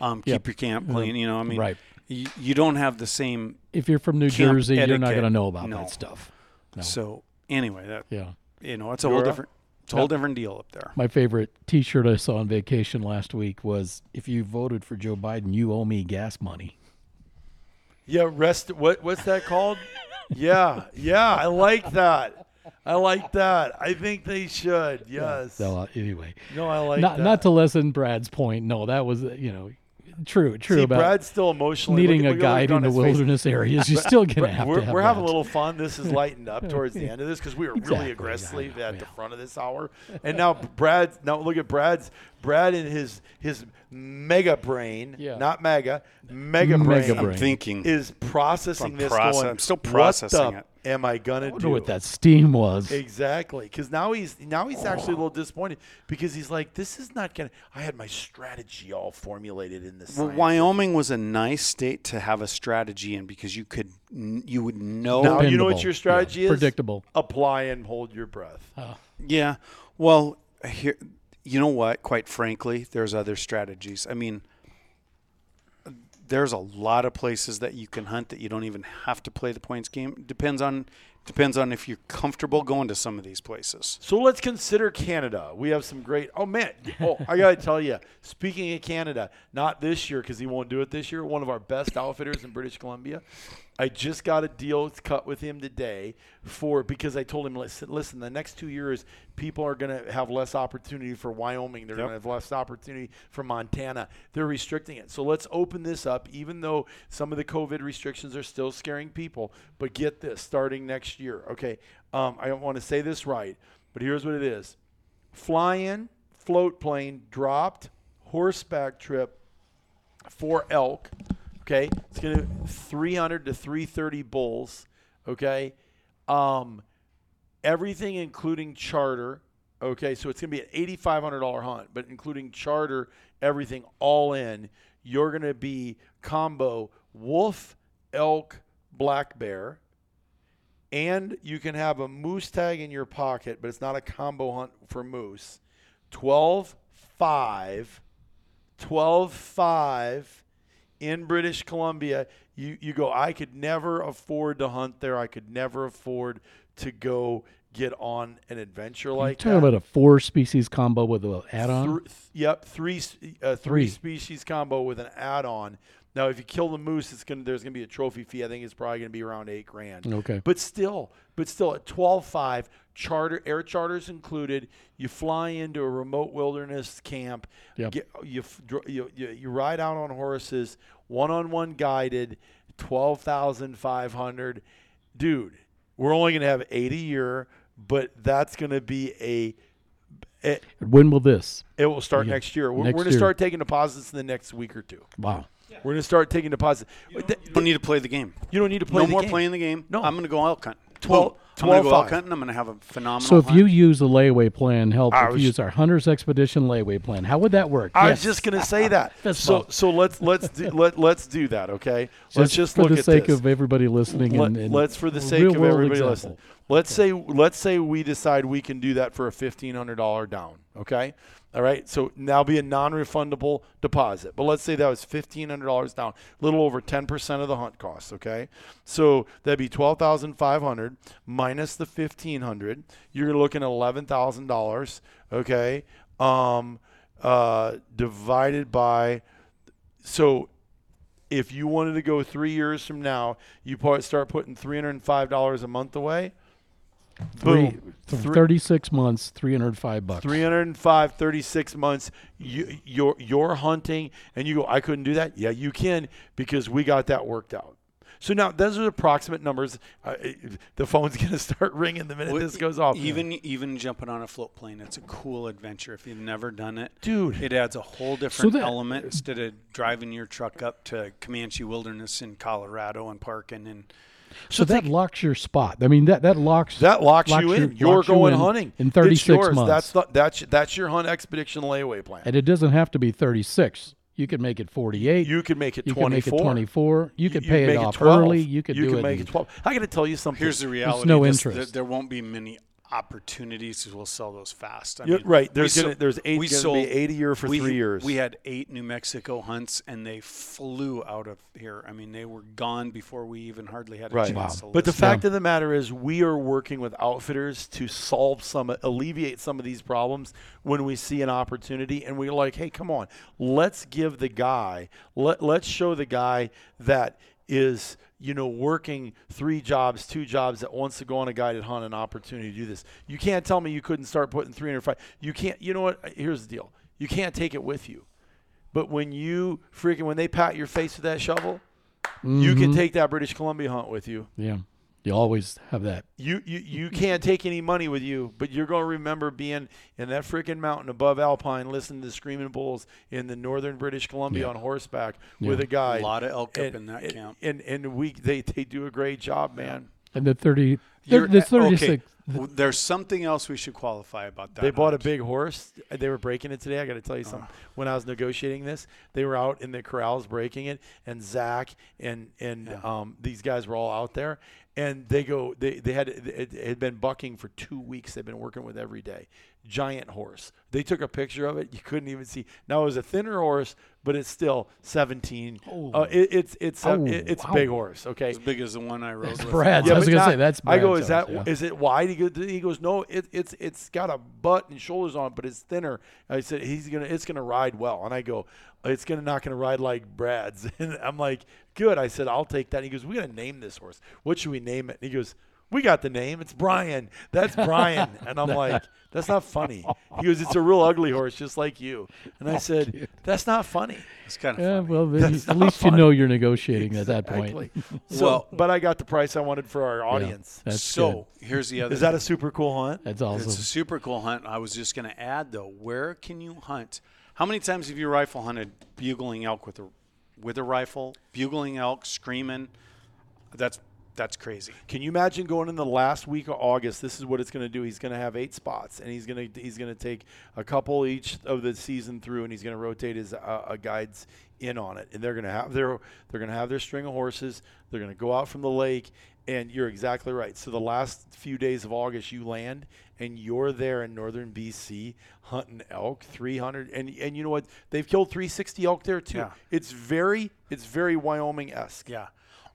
[SPEAKER 2] um,
[SPEAKER 3] Yep.
[SPEAKER 2] keep your camp clean. You know, I mean,
[SPEAKER 3] Right.
[SPEAKER 2] You, you don't have the same.
[SPEAKER 3] If you're from New
[SPEAKER 2] Camp
[SPEAKER 3] Jersey, you're not going to know about
[SPEAKER 2] no.
[SPEAKER 3] that stuff. No.
[SPEAKER 2] So anyway, that
[SPEAKER 3] Yeah.
[SPEAKER 2] you know, it's a whole
[SPEAKER 1] You're a-
[SPEAKER 2] different, it's a whole different deal up there.
[SPEAKER 3] My favorite T-shirt I saw on vacation last week was, "If you voted for Joe Biden, you owe me gas money."
[SPEAKER 1] Yeah, rest. What what's that called? yeah, yeah. I like that. I like that. I think they should. Yes.
[SPEAKER 3] So uh, anyway,
[SPEAKER 1] No, I like
[SPEAKER 3] not
[SPEAKER 1] that.
[SPEAKER 3] not to lessen Brad's point. No, that was uh, you know, true true
[SPEAKER 1] See,
[SPEAKER 3] about
[SPEAKER 1] Brad's still emotionally
[SPEAKER 3] needing
[SPEAKER 1] look
[SPEAKER 3] a
[SPEAKER 1] look
[SPEAKER 3] guide
[SPEAKER 1] on
[SPEAKER 3] in the
[SPEAKER 1] his face.
[SPEAKER 3] wilderness areas. You're still to have
[SPEAKER 1] we're
[SPEAKER 3] to have
[SPEAKER 1] we're having a little fun. This is lightened up towards the end of this because we were
[SPEAKER 3] Exactly,
[SPEAKER 1] really
[SPEAKER 3] aggressively
[SPEAKER 1] at the front of this hour, and now Brad. Now look at Brad's Brad and his his mega brain,
[SPEAKER 3] Yeah.
[SPEAKER 1] not mega, mega
[SPEAKER 3] Mega
[SPEAKER 1] brain,
[SPEAKER 3] brain.
[SPEAKER 2] Thinking.
[SPEAKER 1] is processing
[SPEAKER 2] I'm
[SPEAKER 1] this.
[SPEAKER 2] process-
[SPEAKER 1] going,
[SPEAKER 2] I'm still processing
[SPEAKER 1] "What
[SPEAKER 2] processing
[SPEAKER 1] the
[SPEAKER 2] it."
[SPEAKER 1] Am I gonna
[SPEAKER 3] I
[SPEAKER 1] do
[SPEAKER 3] what that steam was.
[SPEAKER 1] Exactly, because now he's now he's actually a little disappointed because he's like, this is not gonna. I had my strategy all formulated in this.
[SPEAKER 2] Well, Wyoming was a nice state to have a strategy in because you could, you would know.
[SPEAKER 1] Now you know what your strategy
[SPEAKER 3] Yeah,
[SPEAKER 1] is.
[SPEAKER 3] predictable.
[SPEAKER 1] Apply and hold your breath. Ah.
[SPEAKER 2] Yeah. Well, here, you know what? Quite frankly, there's other strategies. I mean, there's a lot of places that you can hunt that you don't even have to play the points game. Depends on depends on if you're comfortable going to some of these places.
[SPEAKER 1] So let's consider Canada. We have some great. Oh man! Oh, I gotta tell you. Speaking of Canada, not this year because he won't do it this year. One of our best outfitters in British Columbia. I just got a deal cut with him today for because I told him listen, listen the next two years people are going to have less opportunity for Wyoming. They're
[SPEAKER 2] Yep.
[SPEAKER 1] going to have less opportunity for Montana. They're restricting it. So let's open this up, even though some of the COVID restrictions are still scaring people. But get this, starting next year. Okay, um, I don't want to say this right, but here's what it is: fly in, float plane, dropped, horseback trip for elk. Okay, it's gonna 300 to 330 bulls. Okay, um, everything including charter. Okay, so it's gonna be an $8,500 hunt, but including charter, everything all in, you're gonna be combo wolf, elk, black bear, and you can have a moose tag in your pocket, but it's not a combo hunt for moose. 12 5 12 5 in British Columbia. You you go, I could never afford to hunt there. I could never afford to go get on an adventure like that.
[SPEAKER 3] You're talking
[SPEAKER 1] that.
[SPEAKER 3] about a four species combo with an add-on.
[SPEAKER 1] Thr- yep, three uh, three
[SPEAKER 3] Three.
[SPEAKER 1] species combo with an add-on. Now, if you kill the moose, it's gonna there's gonna be a trophy fee. I think it's probably gonna be around eight grand.
[SPEAKER 3] Okay.
[SPEAKER 1] But still, but still at twelve five, charter air charters included. You fly into a remote wilderness camp.
[SPEAKER 3] Yep.
[SPEAKER 1] Get, you, you you ride out on horses, one on one guided, twelve thousand five hundred. Dude, we're only gonna have eight a year, but that's gonna be a it,
[SPEAKER 3] When will this?
[SPEAKER 1] it will start
[SPEAKER 3] Yeah,
[SPEAKER 1] next year. We're,
[SPEAKER 3] next
[SPEAKER 1] we're going to start taking deposits in the next week or two.
[SPEAKER 3] Wow.
[SPEAKER 1] We're going to start taking deposits. Th-
[SPEAKER 2] You don't need to play the game.
[SPEAKER 1] You don't need to play
[SPEAKER 2] no
[SPEAKER 1] the
[SPEAKER 2] more
[SPEAKER 1] game.
[SPEAKER 2] playing the game.
[SPEAKER 1] No.
[SPEAKER 2] I'm going to go elk hunt.
[SPEAKER 1] Twelve-
[SPEAKER 2] Boom. I'm going to go
[SPEAKER 1] 12-5.
[SPEAKER 2] elk hunting. I'm going to have a phenomenal.
[SPEAKER 3] So if
[SPEAKER 2] hunt.
[SPEAKER 3] you use a layaway plan, help.
[SPEAKER 1] I
[SPEAKER 3] If
[SPEAKER 1] was-
[SPEAKER 3] you use our Hunter's Expedition layaway plan, how would that work?
[SPEAKER 1] I
[SPEAKER 3] Yes.
[SPEAKER 1] was just going to say that.
[SPEAKER 3] Fist
[SPEAKER 1] so
[SPEAKER 3] bump.
[SPEAKER 1] so let's let's do, let let's do that. Okay. let's just
[SPEAKER 3] for
[SPEAKER 1] look
[SPEAKER 3] the
[SPEAKER 1] at
[SPEAKER 3] sake
[SPEAKER 1] this.
[SPEAKER 3] of everybody listening.
[SPEAKER 1] Let,
[SPEAKER 3] and, and
[SPEAKER 1] let's for the
[SPEAKER 3] a
[SPEAKER 1] sake of
[SPEAKER 3] real-world
[SPEAKER 1] everybody
[SPEAKER 3] example.
[SPEAKER 1] listening. Let's say let's say we decide we can do that for a fifteen hundred dollar down. Okay. All right. So now be a non-refundable deposit. But let's say that was fifteen hundred dollars down, a little over ten percent of the hunt cost. Okay. So that'd be twelve thousand five hundred minus the fifteen hundred. You're looking at eleven thousand dollars. Okay. Um, uh, divided by so if you wanted to go three years from now, you start putting three hundred and five dollars a month away.
[SPEAKER 3] Three,
[SPEAKER 1] Boom.
[SPEAKER 3] th-
[SPEAKER 1] Three- 36
[SPEAKER 3] 36 months, 305 bucks.
[SPEAKER 1] 305 36 months you you're you're hunting and you go I couldn't do that yeah you can because we got that worked out so now those are approximate numbers uh, the phone's going to start ringing the minute
[SPEAKER 2] Well,
[SPEAKER 1] this goes off
[SPEAKER 2] Even even jumping on a float plane, it's a cool adventure. If you've never done it,
[SPEAKER 1] Dude.
[SPEAKER 2] it adds a whole different
[SPEAKER 3] that-
[SPEAKER 2] element instead of driving your truck up to Comanche Wilderness in Colorado and parking and
[SPEAKER 3] So that locks your spot. I mean, that that locks
[SPEAKER 1] that locks,
[SPEAKER 3] locks
[SPEAKER 1] you
[SPEAKER 3] your-
[SPEAKER 1] in you're
[SPEAKER 3] locks you
[SPEAKER 1] going
[SPEAKER 3] in
[SPEAKER 1] hunting
[SPEAKER 3] in
[SPEAKER 1] It's
[SPEAKER 3] 36
[SPEAKER 1] yours.
[SPEAKER 3] months.
[SPEAKER 1] that's the, that's that's your hunt expedition layaway plan
[SPEAKER 3] and it doesn't have to be 36. You could make it 48.
[SPEAKER 1] you can make it 24.
[SPEAKER 3] You
[SPEAKER 1] 24
[SPEAKER 3] can make it 24. You could
[SPEAKER 1] You
[SPEAKER 3] pay
[SPEAKER 1] make
[SPEAKER 3] it off
[SPEAKER 1] 12.
[SPEAKER 3] early. You could
[SPEAKER 1] you
[SPEAKER 3] do
[SPEAKER 1] can
[SPEAKER 3] it.
[SPEAKER 1] make
[SPEAKER 3] in-
[SPEAKER 1] it 12 i got to tell you something
[SPEAKER 2] here's the reality.
[SPEAKER 3] no
[SPEAKER 2] this-
[SPEAKER 3] interest.
[SPEAKER 2] There, there won't be many opportunities. because We'll sell those fast. I mean,
[SPEAKER 1] right. There's gonna, there's eight
[SPEAKER 2] we
[SPEAKER 1] going to
[SPEAKER 2] sold-
[SPEAKER 1] be eight a year for
[SPEAKER 2] we,
[SPEAKER 1] three years.
[SPEAKER 2] We had eight New Mexico hunts, and they flew out of here. I mean, they were gone before we even hardly had a
[SPEAKER 1] Right.
[SPEAKER 2] chance to
[SPEAKER 1] But the
[SPEAKER 2] listen.
[SPEAKER 1] fact of the matter is, we are working with outfitters to solve some, alleviate some of these problems when we see an opportunity, and we're like, hey, come on, let's give the guy, let let's show the guy that is, you know, working three jobs, two jobs that wants to go on a guided hunt an opportunity to do this. You can't tell me you couldn't start putting 305. You can't. You know what? Here's the deal. You can't take it with you. But when you freaking when they pat your face with that shovel, you can mm-hmm. take that British Columbia hunt with you.
[SPEAKER 3] Yeah. You always have that.
[SPEAKER 1] You you you can't take any money with you, but you're going to remember being in that freaking mountain above Alpine, listening to the screaming bulls in the northern British Columbia
[SPEAKER 3] Yeah.
[SPEAKER 1] on horseback with a guy.
[SPEAKER 2] A lot of elk up in that
[SPEAKER 1] and,
[SPEAKER 2] camp.
[SPEAKER 1] and and we they they do a great job, man.
[SPEAKER 3] And the 30,
[SPEAKER 2] You're-
[SPEAKER 3] the
[SPEAKER 2] okay,
[SPEAKER 3] 36.
[SPEAKER 2] w- There's something else we should qualify about that.
[SPEAKER 1] They bought a big horse. They were breaking it today. I got to tell you something. When I was negotiating this, they were out in the corrals breaking it, and Zach and and um, these guys were all out there. And they go. They they had it had been bucking for two weeks. They've been working with every day. Giant horse. They took a picture of it. You couldn't even see. Now it was a thinner horse, but it's still 17. Uh, it, it's it's a,
[SPEAKER 3] Oh,
[SPEAKER 1] it- it's a big horse. Okay.
[SPEAKER 2] as big as the one I rode.
[SPEAKER 3] That's
[SPEAKER 2] with.
[SPEAKER 3] Brad's. I was going to
[SPEAKER 1] not-
[SPEAKER 3] say, that's
[SPEAKER 1] I go, is that
[SPEAKER 3] house,
[SPEAKER 1] is it wide? He goes, he goes, no, it, it's it's got a butt and shoulders on, it, but it's thinner. I said he's gonna it's gonna ride well, and I go, it's gonna not gonna ride like Brad's, and I'm like, good. I said I'll take that. And he goes, we gotta name this horse. What should we name it? And he goes, we got the name. It's Brian. That's Brian. and I'm like, that's not funny. Oh. He goes, it's a real ugly horse, just like you. And I oh, said, that's not funny.
[SPEAKER 2] It's kind of
[SPEAKER 3] Yeah,
[SPEAKER 2] funny.
[SPEAKER 3] well,
[SPEAKER 1] That's
[SPEAKER 3] at
[SPEAKER 1] not
[SPEAKER 3] least you know you're negotiating at that point.
[SPEAKER 1] So,
[SPEAKER 2] Well-
[SPEAKER 1] but I got the price I wanted for our audience.
[SPEAKER 3] That's
[SPEAKER 2] so here's the other.
[SPEAKER 1] Is that a super cool hunt?
[SPEAKER 3] That's awesome.
[SPEAKER 2] It's a super cool hunt. I was just going to add though, where can you hunt? How many times have you rifle hunted bugling elk with a with a rifle, bugling elk, screaming? That's that's crazy.
[SPEAKER 1] Can you imagine going in the last week of August? This is what it's going to do. He's going to have eight spots, and he's going to he's going to take a couple each of the season through, and he's going to rotate his uh, uh, guides in on it. And they're going to have their they're going to have their string of horses. They're going to go out from the lake, and you're exactly right. So the last few days of August, you land, and you're there in northern BC hunting elk, 300, and and you know what? They've killed 360 elk there too.
[SPEAKER 2] Yeah.
[SPEAKER 1] It's very it's very Wyoming esque.
[SPEAKER 2] Yeah.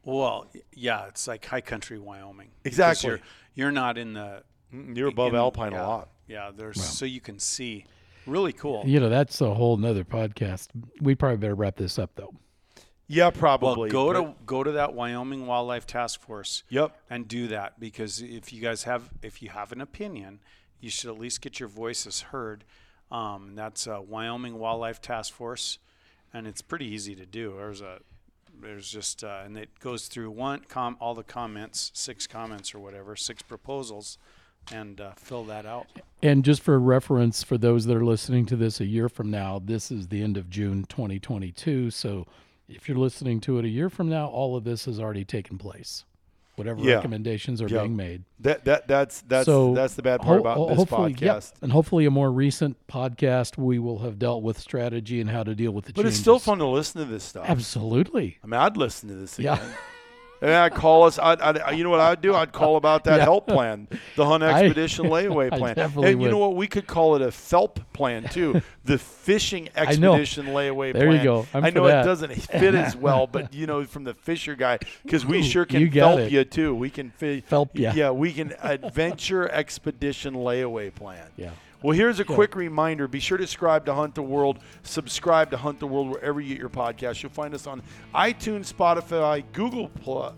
[SPEAKER 2] Well, yeah, it's like high country Wyoming.
[SPEAKER 1] Exactly.
[SPEAKER 2] You're, you're not in the
[SPEAKER 1] You're above
[SPEAKER 2] in-
[SPEAKER 1] Alpine
[SPEAKER 2] yeah,
[SPEAKER 1] a lot.
[SPEAKER 2] Yeah, there's so you can see. Really cool.
[SPEAKER 3] You know, that's a whole nother podcast. We probably better wrap this up, though.
[SPEAKER 1] Yeah,
[SPEAKER 2] Well,
[SPEAKER 1] probably.
[SPEAKER 2] go
[SPEAKER 1] but-
[SPEAKER 2] to go to that Wyoming Wildlife Task Force.
[SPEAKER 1] Yep.
[SPEAKER 2] and do that because if you guys have if you have an opinion, you should at least get your voices heard. Um, that's uh, Wyoming Wildlife Task Force, and it's pretty easy to do. There's a there's just uh, and it goes through one com all the comments, six comments or whatever, six proposals, and uh, fill that out.
[SPEAKER 3] And just for reference, for those that are listening to this a year from now, this is the end of June 2022. So if you're listening to it a year from now, all of this has already taken place. Whatever
[SPEAKER 1] Yeah.
[SPEAKER 3] recommendations are
[SPEAKER 1] Yeah.
[SPEAKER 3] being made.
[SPEAKER 1] That that that's that's
[SPEAKER 3] so
[SPEAKER 1] that's the bad part
[SPEAKER 3] ho-
[SPEAKER 1] about this podcast.
[SPEAKER 3] yep, and hopefully a more recent podcast, we will have dealt with strategy and how to deal with the
[SPEAKER 1] But
[SPEAKER 3] changes.
[SPEAKER 1] it's still fun to listen to this stuff.
[SPEAKER 3] Absolutely.
[SPEAKER 1] I mean, I'd listen to this
[SPEAKER 3] Yeah.
[SPEAKER 1] And I'd call us. I'd, I'd, you know what I'd do? I'd call about that
[SPEAKER 3] Yeah.
[SPEAKER 1] help plan, the Hunt
[SPEAKER 3] I-
[SPEAKER 1] Expedition layaway
[SPEAKER 3] I
[SPEAKER 1] plan.
[SPEAKER 3] definitely
[SPEAKER 1] and you know what? We could call it a FELP plan too, the Fishing. Expedition layaway
[SPEAKER 3] There you
[SPEAKER 1] plan.
[SPEAKER 3] go. I'm
[SPEAKER 1] I know it doesn't fit as well, but you know, from the Fisher guy, because we sure can
[SPEAKER 3] You
[SPEAKER 1] FELP
[SPEAKER 3] it.
[SPEAKER 1] you too. We can fi-
[SPEAKER 3] Felp ya.
[SPEAKER 1] Yeah, we can adventure expedition layaway plan.
[SPEAKER 3] Yeah.
[SPEAKER 1] Well, here's a quick reminder. Be sure to subscribe to Hunt the World. Subscribe to Hunt the World wherever you get your podcast. You'll find us on iTunes, Spotify, Google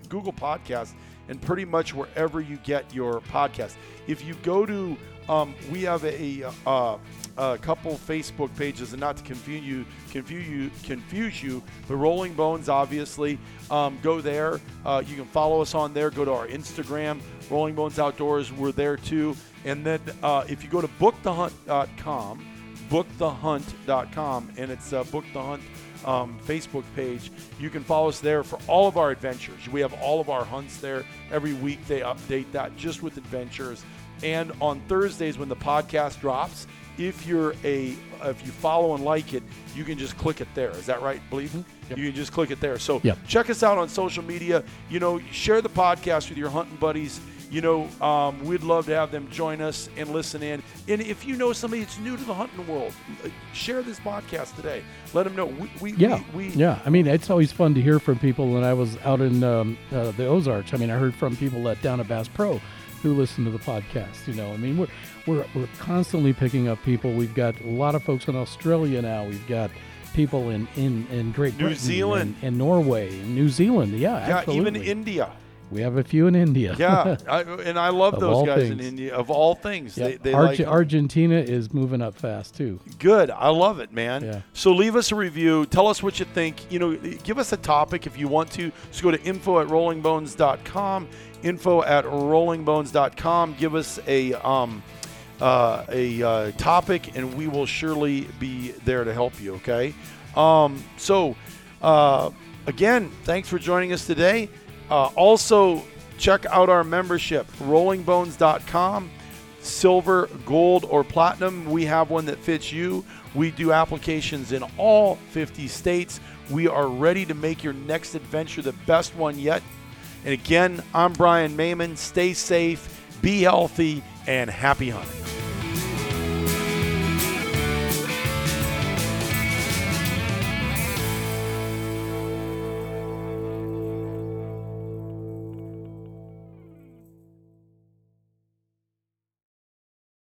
[SPEAKER 1] Google Podcasts, and pretty much wherever you get your podcast. If you go to, um, we have a, uh, a couple Facebook pages, and not to confuse you, confuse you, confuse you, but Rolling Bones, obviously, um, go there. Uh, you can follow us on there. Go to our Instagram, Rolling Bones Outdoors. We're there too. And then uh, if you go to bookthehunt.com, bookthehunt.com, and it's uh, Book the Hunt um, Facebook page, you can follow us there for all of our adventures. We have all of our hunts there. Every week they update that just with adventures. And on Thursdays when the podcast drops, if you're a if you follow and like it, you can just click it there. Is that right, believe?
[SPEAKER 3] Yep.
[SPEAKER 1] You can just click it there. So
[SPEAKER 3] Yep.
[SPEAKER 1] check us out on social media. You know, share the podcast with your hunting buddies. You know, um, we'd love to have them join us and listen in. And if you know somebody that's new to the hunting world, uh, share this podcast today. Let them know. We, we,
[SPEAKER 3] Yeah,
[SPEAKER 1] we, we
[SPEAKER 3] yeah. I mean, it's always fun to hear from people. When I was out in um, uh, the Ozarks, I mean, I heard from people at down at Bass Pro who listen to the podcast. You know, I mean, we're we're we're constantly picking up people. We've got a lot of folks in Australia now. We've got people in in, in Great
[SPEAKER 1] New Zealand.
[SPEAKER 3] and, and Norway, and New Zealand. Yeah,
[SPEAKER 1] yeah,
[SPEAKER 3] absolutely.
[SPEAKER 1] even India.
[SPEAKER 3] We have a few in India.
[SPEAKER 1] Yeah, I, and I love those guys in. India. Of all things,
[SPEAKER 3] Yeah.
[SPEAKER 1] they, they
[SPEAKER 3] Arge-
[SPEAKER 1] like.
[SPEAKER 3] Argentina is moving up fast too.
[SPEAKER 1] Good. I love it, man.
[SPEAKER 3] Yeah.
[SPEAKER 1] So leave us a review. Tell us what you think. You know, give us a topic if you want to. Just go to info at rollingbones.com. Info at rollingbones.com. Give us a um, uh, a uh, topic, and we will surely be there to help you. Okay. Um, so uh, again, thanks for joining us today. Uh, also, check out our membership, rollingbones.com silver, gold, or platinum. We have one that fits you. We do applications in all 50 states. We are ready to make your next adventure the best one yet. And again, I'm Brian Mayman. Stay safe, be healthy, and happy hunting.